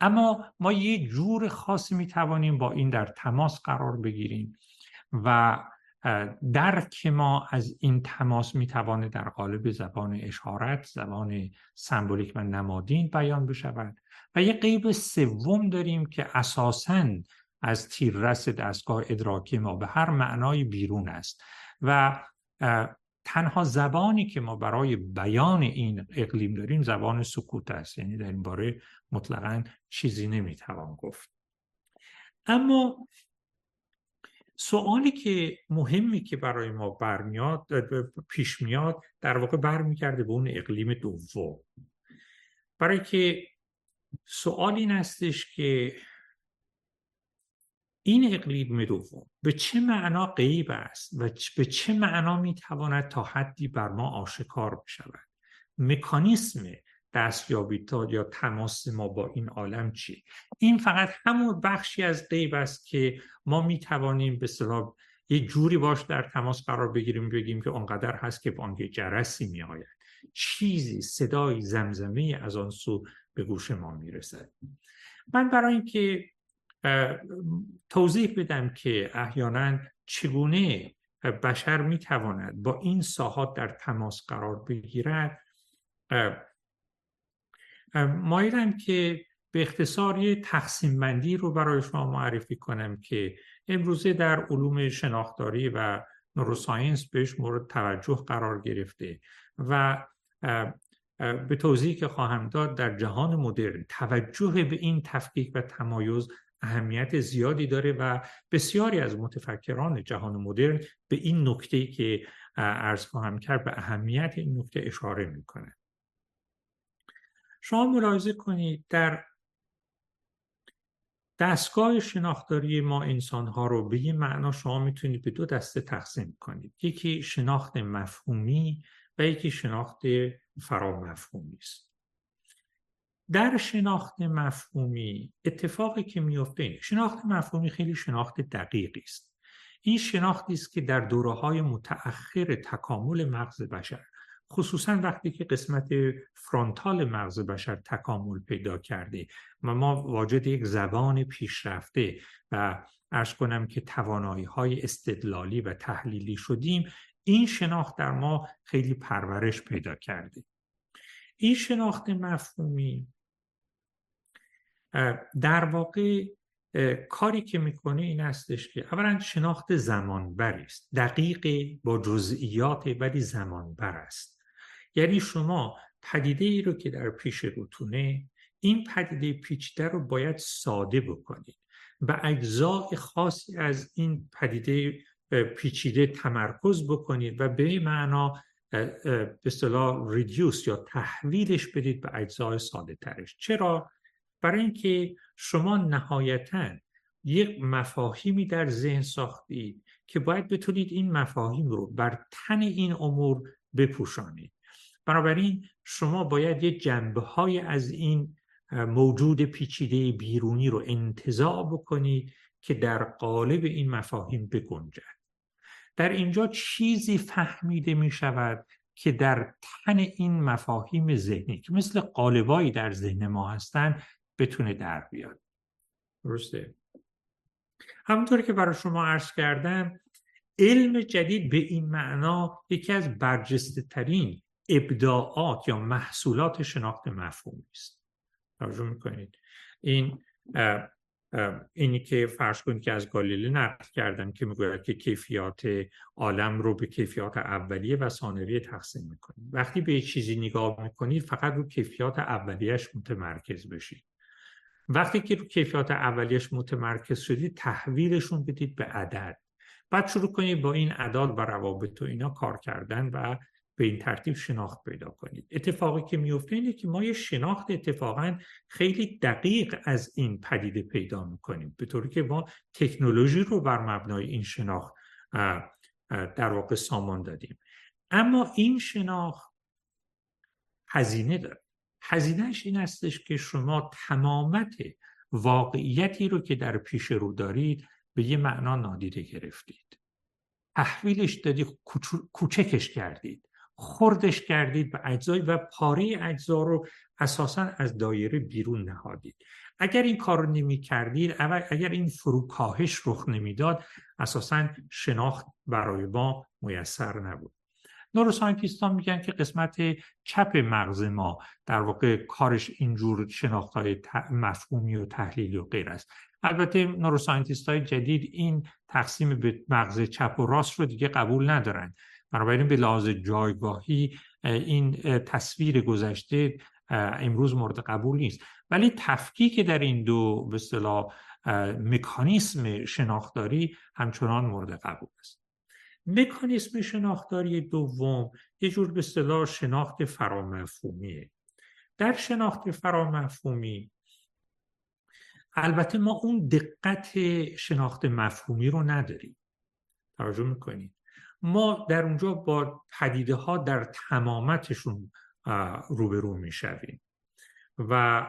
Speaker 1: اما ما یه جور خاصی می توانیم با این در تماس قرار بگیریم و درک ما از این تماس می‌توانه در قالب زبان اشارت زبان سمبولیک و نمادین بیان بشود و یه قیب سوم داریم که اساساً از تیررس دستگاه ادراکی ما به هر معنای بیرون است و تنها زبانی که ما برای بیان این اقلیم داریم زبان سکوت است. یعنی در این باره مطلقا چیزی نمی‌توان گفت. اما سوالی که مهمی که برای ما برمیاد پیش میاد در واقع برمیگرده به اون اقلیم دوم. برای که سوال این هستش که این اقلیم دوم. به چه معنا غیب است و به چه معنا می‌تواند تا حدی بر ما آشکار بشود؟ مکانیسم دستیابی تا یا تماس ما با این عالم چی؟ این فقط همون بخشی از غیب است که ما می توانیم به صلاح یه جوری باش در تماس قرار بگیریم بگیم که آنقدر هست که بانک جرسی می آید چیزی صدای زمزمه از آن سو به گوش ما می رسد من برای اینکه توضیح بدم که احیانا چگونه بشر می تواند با این ساحات در تماس قرار بگیرد. مایلم که به اختصار یه تقسیم بندی رو برای شما معرفی کنم که امروزه در علوم شناختاری و نوروساینس بهش مورد توجه قرار گرفته و به توضیح که خواهم داد در جهان مدرن توجه به این تفکیک و تمایز اهمیت زیادی داره و بسیاری از متفکران جهان مدرن به این نکته که ارز خواهم کرد به اهمیت این نکته اشاره می‌کنه. شما ملاحظه کنید در دستگاه شناختاری ما انسان ها رو به این معنا شما می‌تونید به دو دسته تقسیم کنید. یکی شناخت مفهومی و یکی شناخت فرامفهومی است. در شناخت مفهومی اتفاقی که میفته اینه. شناخت مفهومی خیلی شناخت دقیقی است. این شناختی است که در دوره های متأخر تکامل مغز بشر خصوصا وقتی که قسمت فرانتال مغز بشر تکامل پیدا کرده و ما واجد یک زبان پیشرفته و ارز کنم که توانایی های استدلالی و تحلیلی شدیم این شناخت در ما خیلی پرورش پیدا کرده. این شناخت مفهومی در واقع کاری که می‌کنه این هستش که اولا شناخت زمانبری است. دقیق با جزئیات ولی زمانبر است. یعنی شما پدیده ای رو که در پیش روتونه این پدیده پیچیده رو باید ساده بکنید و اجزای خاصی از این پدیده پیچیده تمرکز بکنید و به معنا به اصطلاح ریدیوس یا تحویلش بدید به اجزای ساده ترش چرا؟ برای اینکه شما نهایتا یک مفاهیمی در ذهن ساختید که باید بتونید این مفاهیم رو بر تن این امور بپوشانید. بنابراین شما باید یه جنبه های از این موجود پیچیده بیرونی رو انتظاع بکنید که در قالب این مفاهیم بگنجد. در اینجا چیزی فهمیده می شود که در تن این مفاهیم ذهنی که مثل قالبایی در ذهن ما هستند بتونه در بیاد. درسته. همونطوری که برای شما عرض کردم علم جدید به این معنا یکی از برجسته ترین ابداعات یا محصولات شناخت مفهومی است توجه می‌کنید. این اینی که فرض کنید که از گالیله نقل کردم که می‌گوید که کیفیات عالم رو به کیفیات اولیه و ثانویه تقسیم می‌کنید. وقتی به چیزی نگاه می‌کنید فقط رو کیفیات اولیش متمرکز بشید. وقتی که رو کیفیات اولیش متمرکز شدید تحویلشون بدید به عدد. بعد شروع کنید با این عدد و روابط و اینا کار کردن و به این ترتیب شناخت پیدا کنید. اتفاقی که میفته اینه که ما یه شناخت اتفاقا خیلی دقیق از این پدیده پیدا می‌کنیم. به طوری که ما تکنولوژی رو بر مبنای این شناخت در واقع سامان دادیم. اما این شناخت هزینه داره. هزینهش این استش که شما تمامت واقعیتی رو که در پیش رو دارید به یه معنا نادیده گرفتید. تحویلش دادی کوچکش کردید. خردش کردید به اجزای و پاره اجزا رو اساسا از دایره بیرون نهادید. اگر این کار رو نمی کردید اگر این فروکاهش رخ نمی‌داد اساسا شناخت برای ما میسر نبود. نوروساینتیست ها میگن که قسمت چپ مغز ما در واقع کارش اینجور شناخت های مفهومی و تحلیلی و غیر است. البته نوروساینتیست های جدید این تقسیم به مغز چپ و راست رو دیگه قبول ندارن. بنابراین به لحاظ جایگاهی این تصویر گذشته امروز مورد قبول نیست. ولی تفکیک در این دو به مکانیسم شناختاری همچنان مورد قبول است. مکانیسم شناختاری دوم یه جور به اصطلاح شناخت فرامفهومیه در شناخت فرامفهومی البته ما اون دقت شناخت مفهومی رو نداریم. توجه می‌کنید. ما در اونجا با پدیده ها در تمامتشون روبرو می‌شویم. و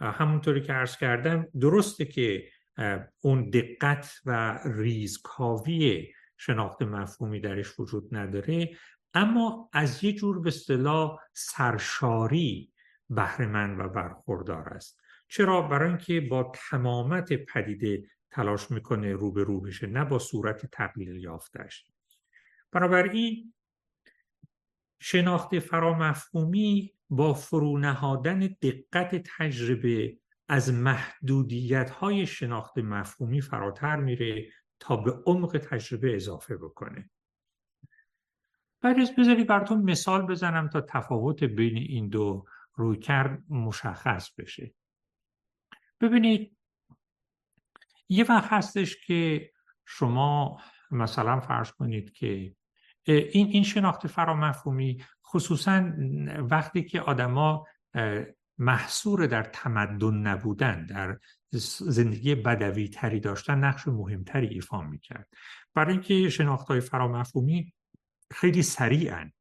Speaker 1: همونطوری که عرض کردم درسته که اون دقت و ریزکاوی شناخت مفهومی درش وجود نداره. اما از یه جور به اصطلاح سرشاری بهرهمند و برخوردار است. چرا؟ برای اینکه با تمامت پدیده تلاش می‌کنه رو به رو بشه نه با صورت تقلیل یافتش بنابراین شناخت فرامفهومی با فرونهادن دقت تجربه از محدودیت های شناخت مفهومی فراتر میره تا به عمق تجربه اضافه بکنه. بعد بذاری براتون مثال بزنم تا تفاوت بین این دو روی کرد مشخص بشه. ببینید یه وقت هستش که شما مثلا فرض کنید که این این شناخت فرامفهومی خصوصا وقتی که آدما محصور در تمدن نبودن در زندگی بدوی تری داشتن نقش مهمتری ایفا می‌کرد. برای اینکه شناخت های فرامفهومی خیلی سریعن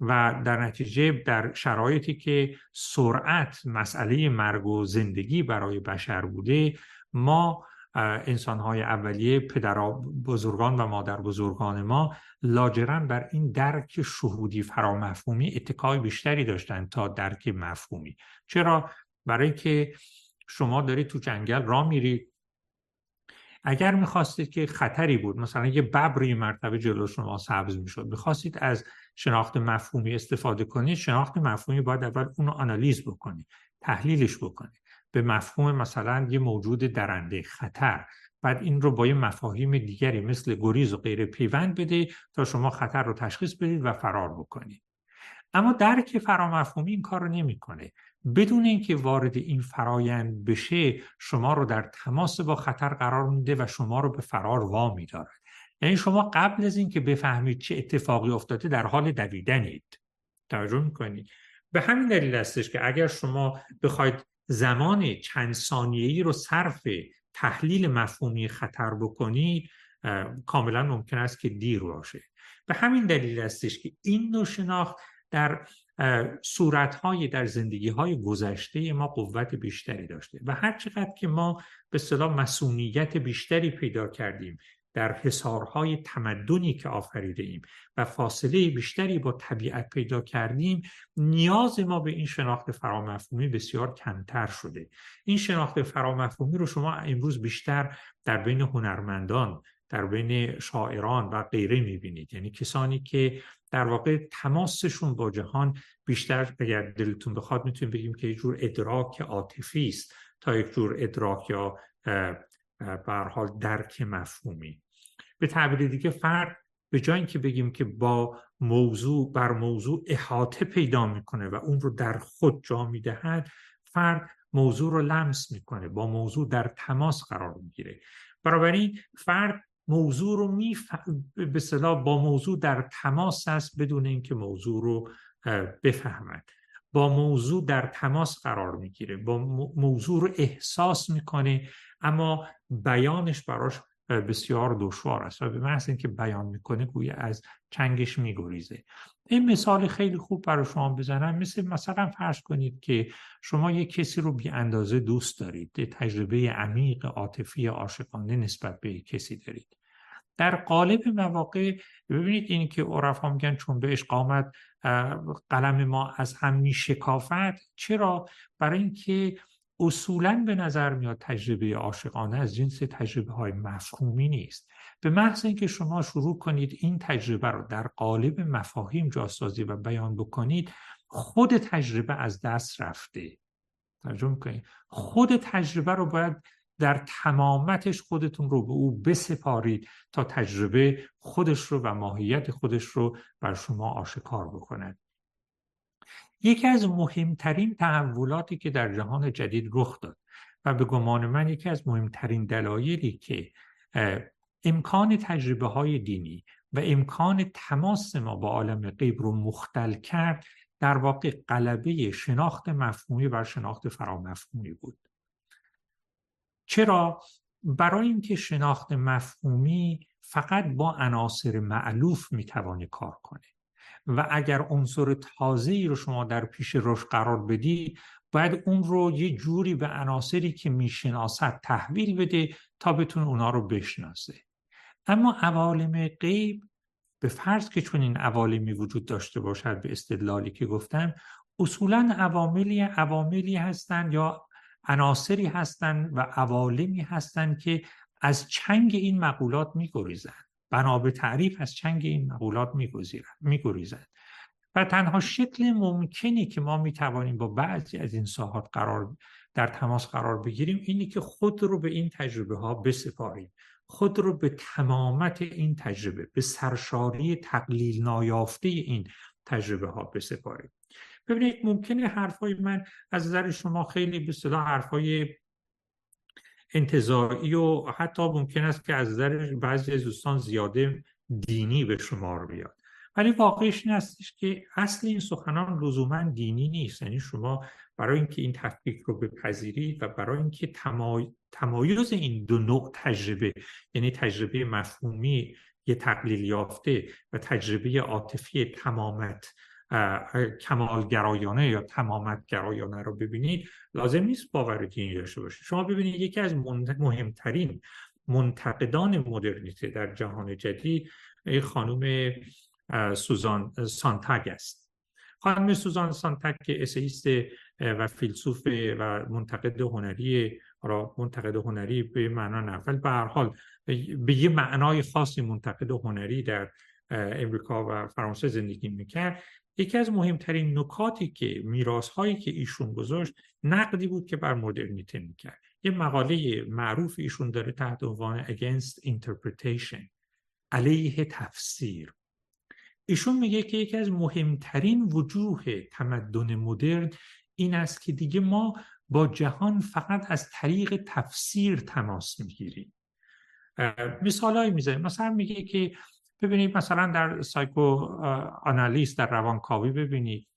Speaker 1: و در نتیجه در شرایطی که سرعت مسئله مرگ و زندگی برای بشر بوده ما انسان های اولیه پدر بزرگان و مادر بزرگان ما لاجرم بر این درک شهودی فرامفهومی اتکای بیشتری داشتند تا درک مفهومی. چرا؟ برای که شما دارید تو جنگل را میرید اگر می‌خواستید که خطری بود مثلا یه ببری مرتبه جلو شما سبز می‌شد می‌خواستید از شناخت مفهومی استفاده کنید شناخت مفهومی باید اول اونو آنالیز بکنید تحلیلش بکنید به مفهوم مثلا یه موجود درنده خطر. بعد این رو با یه مفاهیم دیگری مثل گریز و غیره پیوند بده تا شما خطر رو تشخیص بدید و فرار بکنید. اما درک فرامفهومی این کار رو نمی‌کنه. بدون اینکه وارد این فرایند بشه شما رو در تماس با خطر قرار میده و شما رو به فرار وا میدارد یعنی شما قبل از اینکه بفهمید چه اتفاقی افتاده در حال دویدنید. توجه می‌کنید به همین دلیل هستش که اگر شما بخواید زمان چند ثانیه‌ای رو صرف تحلیل مفهومی خطر بکنید کاملا ممکن است که دیر باشه. به همین دلیل هستش که این نوع شناخت در صورتهای در زندگی های گذشته ما قوت بیشتری داشته و هر چقدر که ما به صلاح مسئولیت بیشتری پیدا کردیم در حسارهای تمدنی که آفریده ایم و فاصله بیشتری با طبیعت پیدا کردیم نیاز ما به این شناخت فرامفهومی بسیار کمتر شده. این شناخت فرامفهومی رو شما امروز بیشتر در بین هنرمندان در بین شاعران و غیره می‌بینید. یعنی کسانی که در واقع تماسشون با جهان بیشتر اگر دلتون بخواد می‌تونیم بگیم که یک جور ادراک عاطفی است تا یک جور ادراک یا به حال درک مفهومی. به تعبیر دیگه فرد به جای اینکه بگیم که با موضوع بر موضوع احاطه پیدا می‌کنه و اون رو در خود جا می‌دهد فرد موضوع رو لمس می‌کنه با موضوع در تماس قرار می‌گیره. بنابراین فرد موضوع رو می به صلاح با موضوع در تماس است بدون اینکه موضوع رو بفهمد. با موضوع در تماس قرار می‌گیره با موضوع رو احساس می‌کنه اما بیانش براش بسیار دشوار است و به محض اینکه بیان می‌کنه گویا از چنگش میگریزه. این مثال خیلی خوب برای شما بزنم. مثل مثلا فرض کنید که شما یک کسی رو بی اندازه دوست دارید تجربه عمیق عاطفی عاشقانه نسبت به کسی دارید. در قالب مواقع ببینید این که عرفا میگن چون به عشق آمد قلم ما از هم می شکافت چرا؟ برای اینکه اصولا به نظر میاد تجربه عاشقانه از جنس تجربه های مفهومی نیست. به محض اینکه شما شروع کنید این تجربه رو در قالب مفاهیم جاسازی و بیان بکنید خود تجربه از دست رفته. ترجمه کنید خود تجربه رو باید در تمامتش خودتون رو به او بسپارید تا تجربه خودش رو و ماهیت خودش رو بر شما آشکار بکنه یکی از مهمترین تحولاتی که در جهان جدید رخ داد و به گمان من یکی از مهمترین دلایلی که امکان تجربه های دینی و امکان تماس ما با عالم غیب رو مختل کرد در واقع قلبه شناخت مفهومی بر شناخت فرامفهومی بود. چرا برای اینکه شناخت مفهومی فقط با عناصر معلوف می‌توانه کار کنه. و اگر عنصر تازه ای رو شما در پیش روش قرار بدی باید اون رو یه جوری به عناصری که می‌شناسد تحویل بده تا بتونه اونا رو بشناسه. اما عوالم غیب به فرض که چون این عوالمی وجود داشته باشد به استدلالی که گفتم اصولا عواملی عواملی هستند یا عناصری هستند و عوالمی هستند که از چنگ این مقولات میگریزند. بنا به تعریف از چنگ این مقولات میگریزند. و تنها شکل ممکنی که ما می‌توانیم با بعضی از این ساحات قرار در تماس قرار بگیریم اینی که خود رو به این تجربه ها بسپاریم. خود رو به تمامت این تجربه به سرشاری تقلیل نایافته این تجربه ها بسپاریم. ببینید ممکنه حرفای من از نظر شما خیلی به صلاح حرفای انتظاعی و حتی ممکن است که از نظر بعضی از دوستان زیاده دینی به شمار بیاد. ولی واقعش این هستش که اصل این سخنان لزوما دینی نیست. یعنی شما برای اینکه این تفکیک رو بپذیرید و برای اینکه تمایز این دو نوع تجربه یعنی تجربه مفهومی یه تقلیل یافته و تجربه عاطفی تمامت کمالگرایانه یا تمامت گرایانه رو ببینید لازم نیست باور دینی داشته باشید شما ببینید یکی از مهمترین منتقدان مدرنیته در جهان جدید خانم سوزان سانتاگ است. خانم سوزان سانتاگ که اسیست و فیلسوف و منتقد هنری را منتقد هنری به معنا نه ولی به هر حال به یه معنای خاصی منتقد هنری در امریکا و فرانسه زندگی می‌کرد. یکی از مهمترین نکاتی که میراث هایی که ایشون گذاشت نقدی بود که بر مدرنیته می‌کرد. یه مقاله معروف ایشون داره تحت عنوان Against Interpretation علیه تفسیر. ایشون میگه که یکی از مهمترین وجوه تمدن مدرن این است که دیگه ما با جهان فقط از طریق تفسیر تماس می‌گیریم. مثال هایی می‌زنیم. مثلا میگه که ببینید مثلا در سایکو آنالیز در روانکاوی ببینید.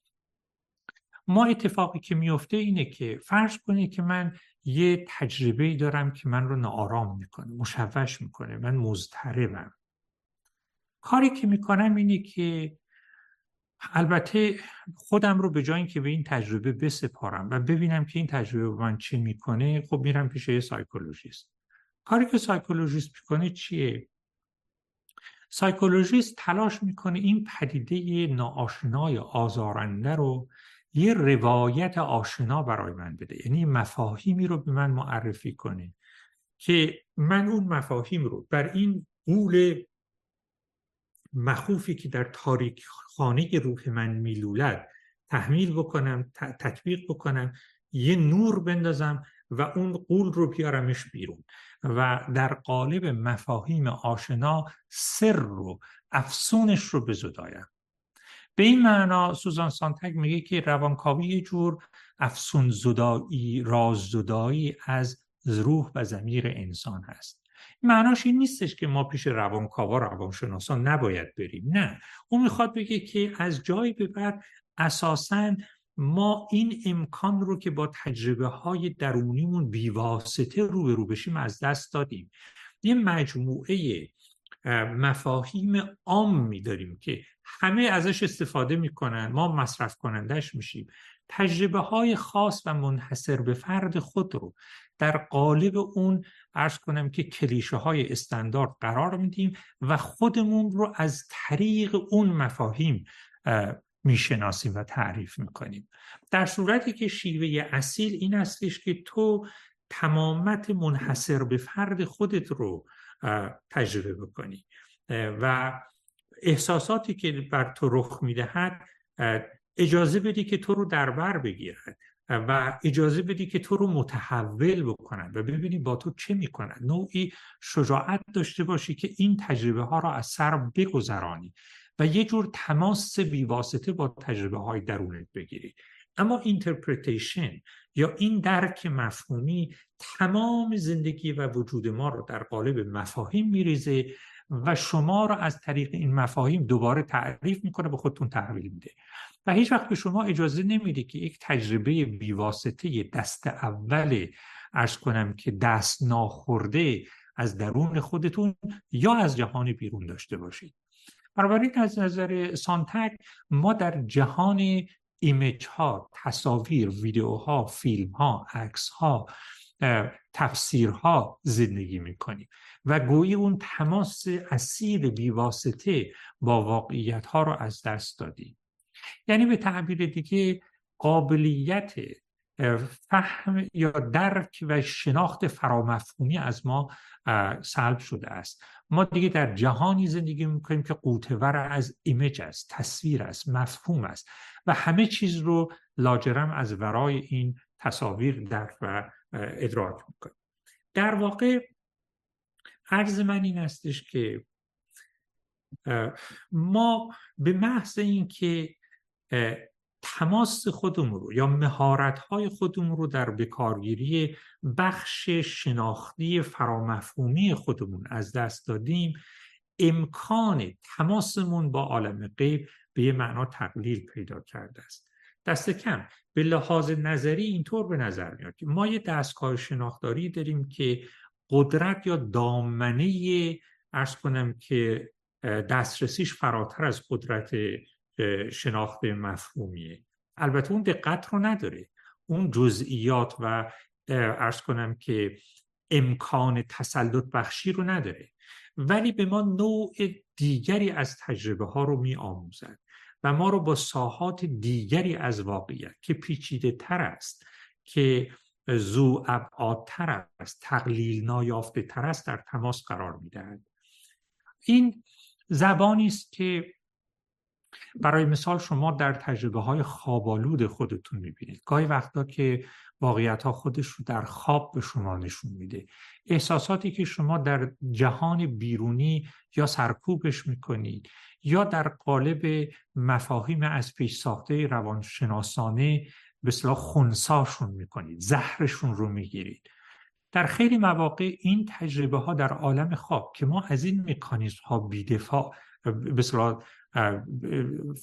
Speaker 1: ما اتفاقی که میفته اینه که فرض کنید که من یه تجربه دارم که من رو ناآرام می‌کنه مشوش می‌کنه من مضطربم. کاری که می‌کنم اینه که البته خودم رو به جای اینکه به این تجربه بسپارم و ببینم که این تجربه به من چه می‌کنه خب میرم پیش یه psychologist. کاری که psychologist می‌کنه چیه؟ psychologist تلاش می‌کنه این پدیده ناآشنای آزارنده رو یه روایت آشنا برای من بده. یعنی مفاهیمی رو به من معرفی کنه که من اون مفاهیم رو بر این قول مخوفی که در تاریک خانه روح من میلولد تحمیل بکنم تطبیق بکنم یه نور بندازم و اون قول رو بیارمش بیرون و در قالب مفاهیم آشنا سر رو افسونش رو بزدایم به این معنا سوزان سانتک میگه که روانکاوی یه جور افسون زدایی راز زدایی از روح و زمیر انسان هست. معناش این نیستش که ما پیش روانکاوا روانشناسان نباید بریم نه. اون می‌خواد بگه که از جایی به بعد اساساً ما این امکان رو که با تجربه های درونیمون بیواسطه رو رو بشیم از دست دادیم. یه مجموعه مفاهیم عام میداریم که همه ازش استفاده می‌کنن ما مصرف کنندش میشیم. تجربه های خاص و منحصر به فرد خود رو در قالب اون ارز کنم که کلیشه های استاندارد قرار میدیم و خودمون رو از طریق اون مفاهیم می‌شناسیم و تعریف می‌کنیم. در صورتی که شیوه اصیل این هستش که تو تمامت منحصر به فرد خودت رو تجربه بکنی. و احساساتی که بر تو رخ می‌دهد اجازه بدی که تو رو در بر بگیرد. و اجازه بدی که تو رو متحول بکنن و ببینی با تو چه می‌کنن نوعی شجاعت داشته باشی که این تجربه ها را از سر بگذرانی. و یه جور تماس بیواسطه با تجربه های درونت بگیری. اما interpretation یا این درک مفهومی تمام زندگی و وجود ما رو در قالب مفاهیم میریزه و شما رو از طریق این مفاهیم دوباره تعریف می‌کنه به خودتون تحویل میده. و هیچ وقت به شما اجازه نمیده که یک تجربه بیواسطه دست اول عرض کنم که دست ناخورده از درون خودتون یا از جهان بیرون داشته باشید. بنابراین از نظر سانتک ما در جهان ایمیج ها تصاویر ویدیوها فیلم ها عکس ها تفسیرها زندگی می‌کنیم و گویی اون تماس اصیل بیواسطه با واقعیت ها رو از دست دادیم. یعنی به تعبیر دیگه قابلیت فهم یا درک و شناخت فرامفهومی از ما سلب شده است. ما دیگه در جهانی زندگی می‌کنیم که قوتور از ایمیج است تصویر است مفهوم است و همه چیز رو لاجرم از ورای این تصاویر درک و ادراک می‌کنیم. در واقع عرض من این استش که ما به محض اینکه تماس خودمون رو یا مهارت های خودمون رو در بکارگیری بخش شناختی فرامفهومی خودمون از دست دادیم. امکان تماسمون با عالم غیب به یه معنا تقلیل پیدا کرده است. دست کم. به لحاظ نظری اینطور به نظر میاد که ما یه دستگاه شناختاری داریم که قدرت یا دامنه ارز کنم که دسترسیش فراتر از قدرت شناخت مفهومیه. البته اون دقت رو نداره. اون جزئیات و ارز کنم که امکان تسلط بخشی رو نداره. ولی به ما نوع دیگری از تجربه ها رو می آموزد و ما رو با ساحات دیگری از واقعیت که پیچیده تر است که زو ابعادتر است تقلیل نایافته تر است در تماس قرار می‌دهد این زبانی است که برای مثال شما در تجربه های خوابالود خودتون می‌بینید. گاهی وقتا که واقعیت ها خودش رو در خواب به شما نشون میده. احساساتی که شما در جهان بیرونی یا سرکوبش می‌کنید یا در قالب مفاهیم از پیش ساخته روانشناسانه به صلاح خونساشون می‌کنید زهرشون رو می‌گیرید. در خیلی مواقع این تجربه ها در عالم خواب که ما از این مکانیزم ها بیدفاع به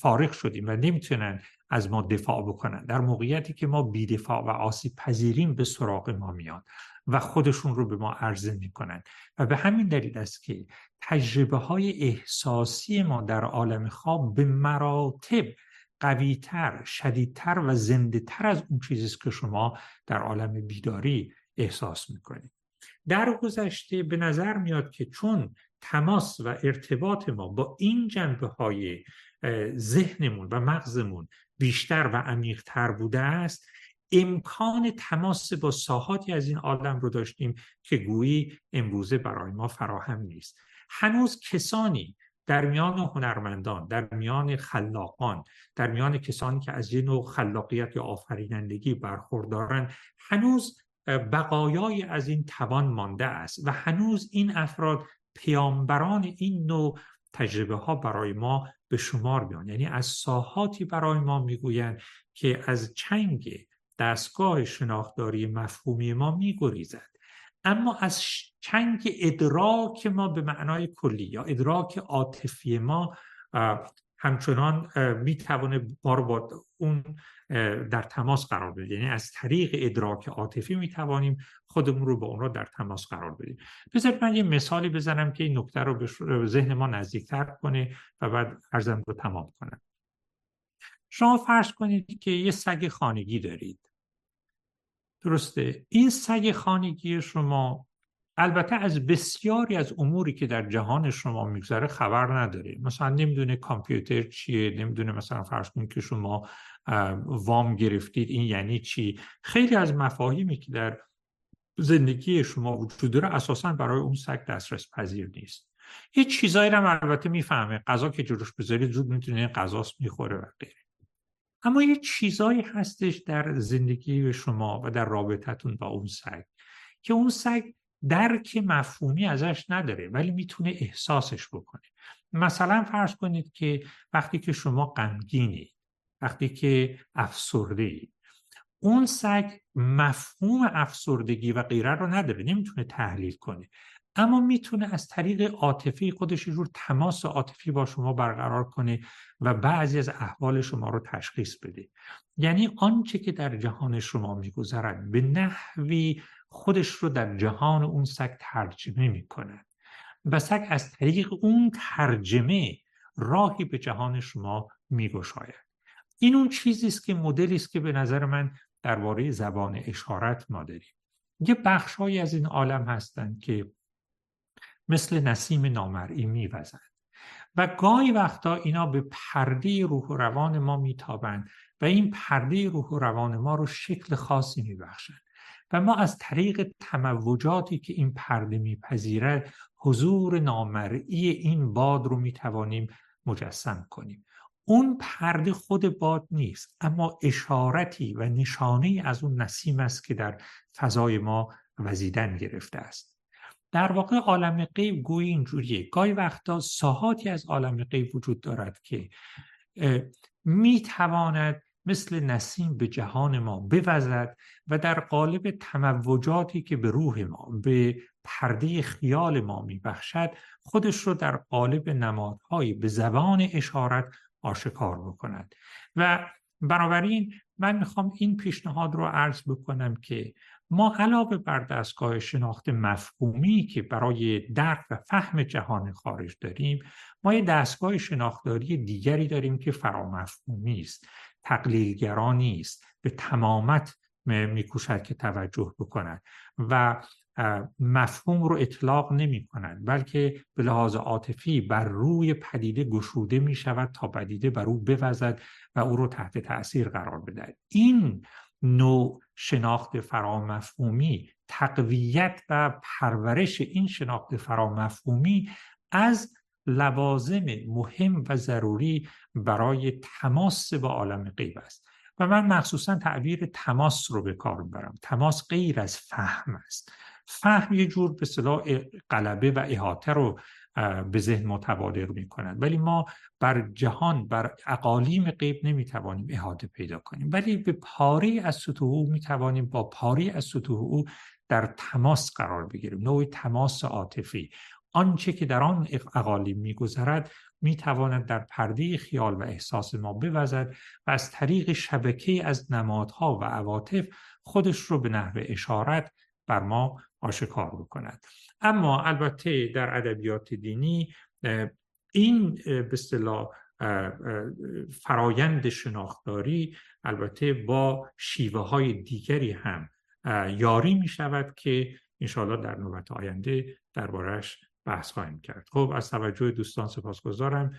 Speaker 1: فارغ شدیم و نمی‌تونن از ما دفاع بکنن. در موقعیتی که ما بیدفاع و آسیب پذیریم به سراغ ما میان و خودشون رو به ما عرضه می‌کنن. و به همین دلیل است که تجربه های احساسی ما در عالم خواب به مراتب قویتر، شدیدتر و زنده تر از اون چیزی که شما در عالم بیداری احساس می‌کنید. در گذشته به نظر میاد که چون تماس و ارتباط ما با این جنبه های ذهنمون و مغزمون بیشتر و عمیقتر بوده است امکان تماس با ساحاتی از این عالم رو داشتیم که گویی امروزه برای ما فراهم نیست. هنوز کسانی در میان هنرمندان در میان خلاقان در میان کسانی که از یه نوع خلاقیت یا آفرینندگی برخوردارن هنوز بقایای از این توان مانده است و هنوز این افراد پیامبران این نوع تجربه ها برای ما به شمار میان. یعنی از ساحاتی برای ما می‌گویند که از چنگ دستگاه شناختاری مفهومی ما میگریزد. اما از چنگ ادراک ما به معنای کلی یا ادراک عاطفی ما همچنان می‌توانه ما رو با اون در تماس قرار بده. یعنی از طریق ادراک عاطفی می‌توانیم خودمون رو با اون رو در تماس قرار بدیم. بذارید من یه مثالی بزنم که این نکته رو به ذهن ما نزدیکتر کنه و بعد ارزم رو تمام کنم. شما فرض کنید که یه سگ خانگی دارید. درسته؟ این سگ خانگی شما البته از بسیاری از اموری که در جهان شما میگذره خبر نداره مثلا نمی‌دونه کامپیوتر چیه نمی‌دونه مثلا فرض کنید که شما وام گرفتید این یعنی چی؟ خیلی از مفاهیمی که در زندگی شما وجود داره اساسا برای اون سگ دسترس پذیر نیست. یه چیزایی رو البته می‌فهمه. غذا که جلوش بذارید زود می‌تونه غذاست می‌خوره و غیره. اما یه چیزایی هستش در زندگی شما و در رابطتون با اون سگ که اون سگ درک مفهومی ازش نداره ولی می‌تونه احساسش بکنه. مثلا فرض کنید که وقتی که شما غمگینید وقتی که افسرده اون سگ مفهوم افسردگی و غیره رو نداره نمی‌تونه تحلیل کنه. اما می‌تونه از طریق عاطفی خودش جور تماس عاطفی با شما برقرار کنه و بعضی از احوال شما رو تشخیص بده. یعنی آنچه که در جهان شما میگذرد به نحوی خودش رو در جهان اون سگ ترجمه می‌کنه. و سگ از طریق اون ترجمه راهی به جهان شما میگشاید. این اون چیزی است که مدلی است که به نظر من درباره زبان اشارت ما داریم. یه بخشهایی از این عالم هستند که مثل نسیم نامرئی میوزند. و گاهی وقتا اینا به پرده روح و روان ما میتابند و این پرده روح و روان ما رو شکل خاصی میبخشند. و ما از طریق تموجاتی که این پرده میپذیرد حضور نامرئی این باد رو می‌توانیم مجسم کنیم. اون پرده خود باد نیست اما اشارتی و نشانه از اون نسیم است که در فضای ما وزیدن گرفته است. در واقع عالم غیب گویی اینجوریه. گاهی وقتا ساحاتی از عالم غیب وجود دارد که می‌تواند مثل نسیم به جهان ما بوزد و در قالب تموجاتی که به روح ما به پرده خیال ما میبخشد خودش رو در قالب نمادهایی به زبان اشارت آشکار بکند. و بنابراین من می‌خوام این پیشنهاد رو عرض بکنم که ما علاوه بر دستگاه شناخت مفهومی که برای درک و فهم جهان خارج داریم ما یه دستگاه شناختاری دیگری داریم که فرامفهومی است. تقلیلگرانی است به تمامت میکوشد که توجه بکند و مفهوم رو اطلاق نمی کنند بلکه به لحاظ عاطفی بر روی پدیده گشوده می شود تا پدیده بر او بوزد و او رو تحت تاثیر قرار بده این نوع شناخت فرامفهومی تقویت و پرورش این شناخت فرامفهومی از لوازم مهم و ضروری برای تماس با عالم غیب است. و من مخصوصا تعبیر تماس رو به کار می‌برم. تماس غیر از فهم است. فهم یه جور به صلاح قلبه و احاطه رو به ذهن متبادر می کند ولی ما بر جهان بر اقالیم غیب نمی توانیم احاطه پیدا کنیم. ولی به پاری از سطوح او می توانیم با پاری از سطوح او در تماس قرار بگیریم. نوعی تماس عاطفی. آنچه که در آن اقالیم میگذرد می‌تواند در پرده خیال و احساس ما بوزد و از طریق شبکه از نمادها و عواطف خودش رو به نحو اشارت بر ما آشکار بکند. اما البته در ادبیات دینی این به اصطلاح فرایند شناختاری البته با شیوه های دیگری هم یاری می شود که انشاءالله در نوبت آینده دربارش بحث خواهیم کرد. خب از توجه دوستان سپاسگزارم.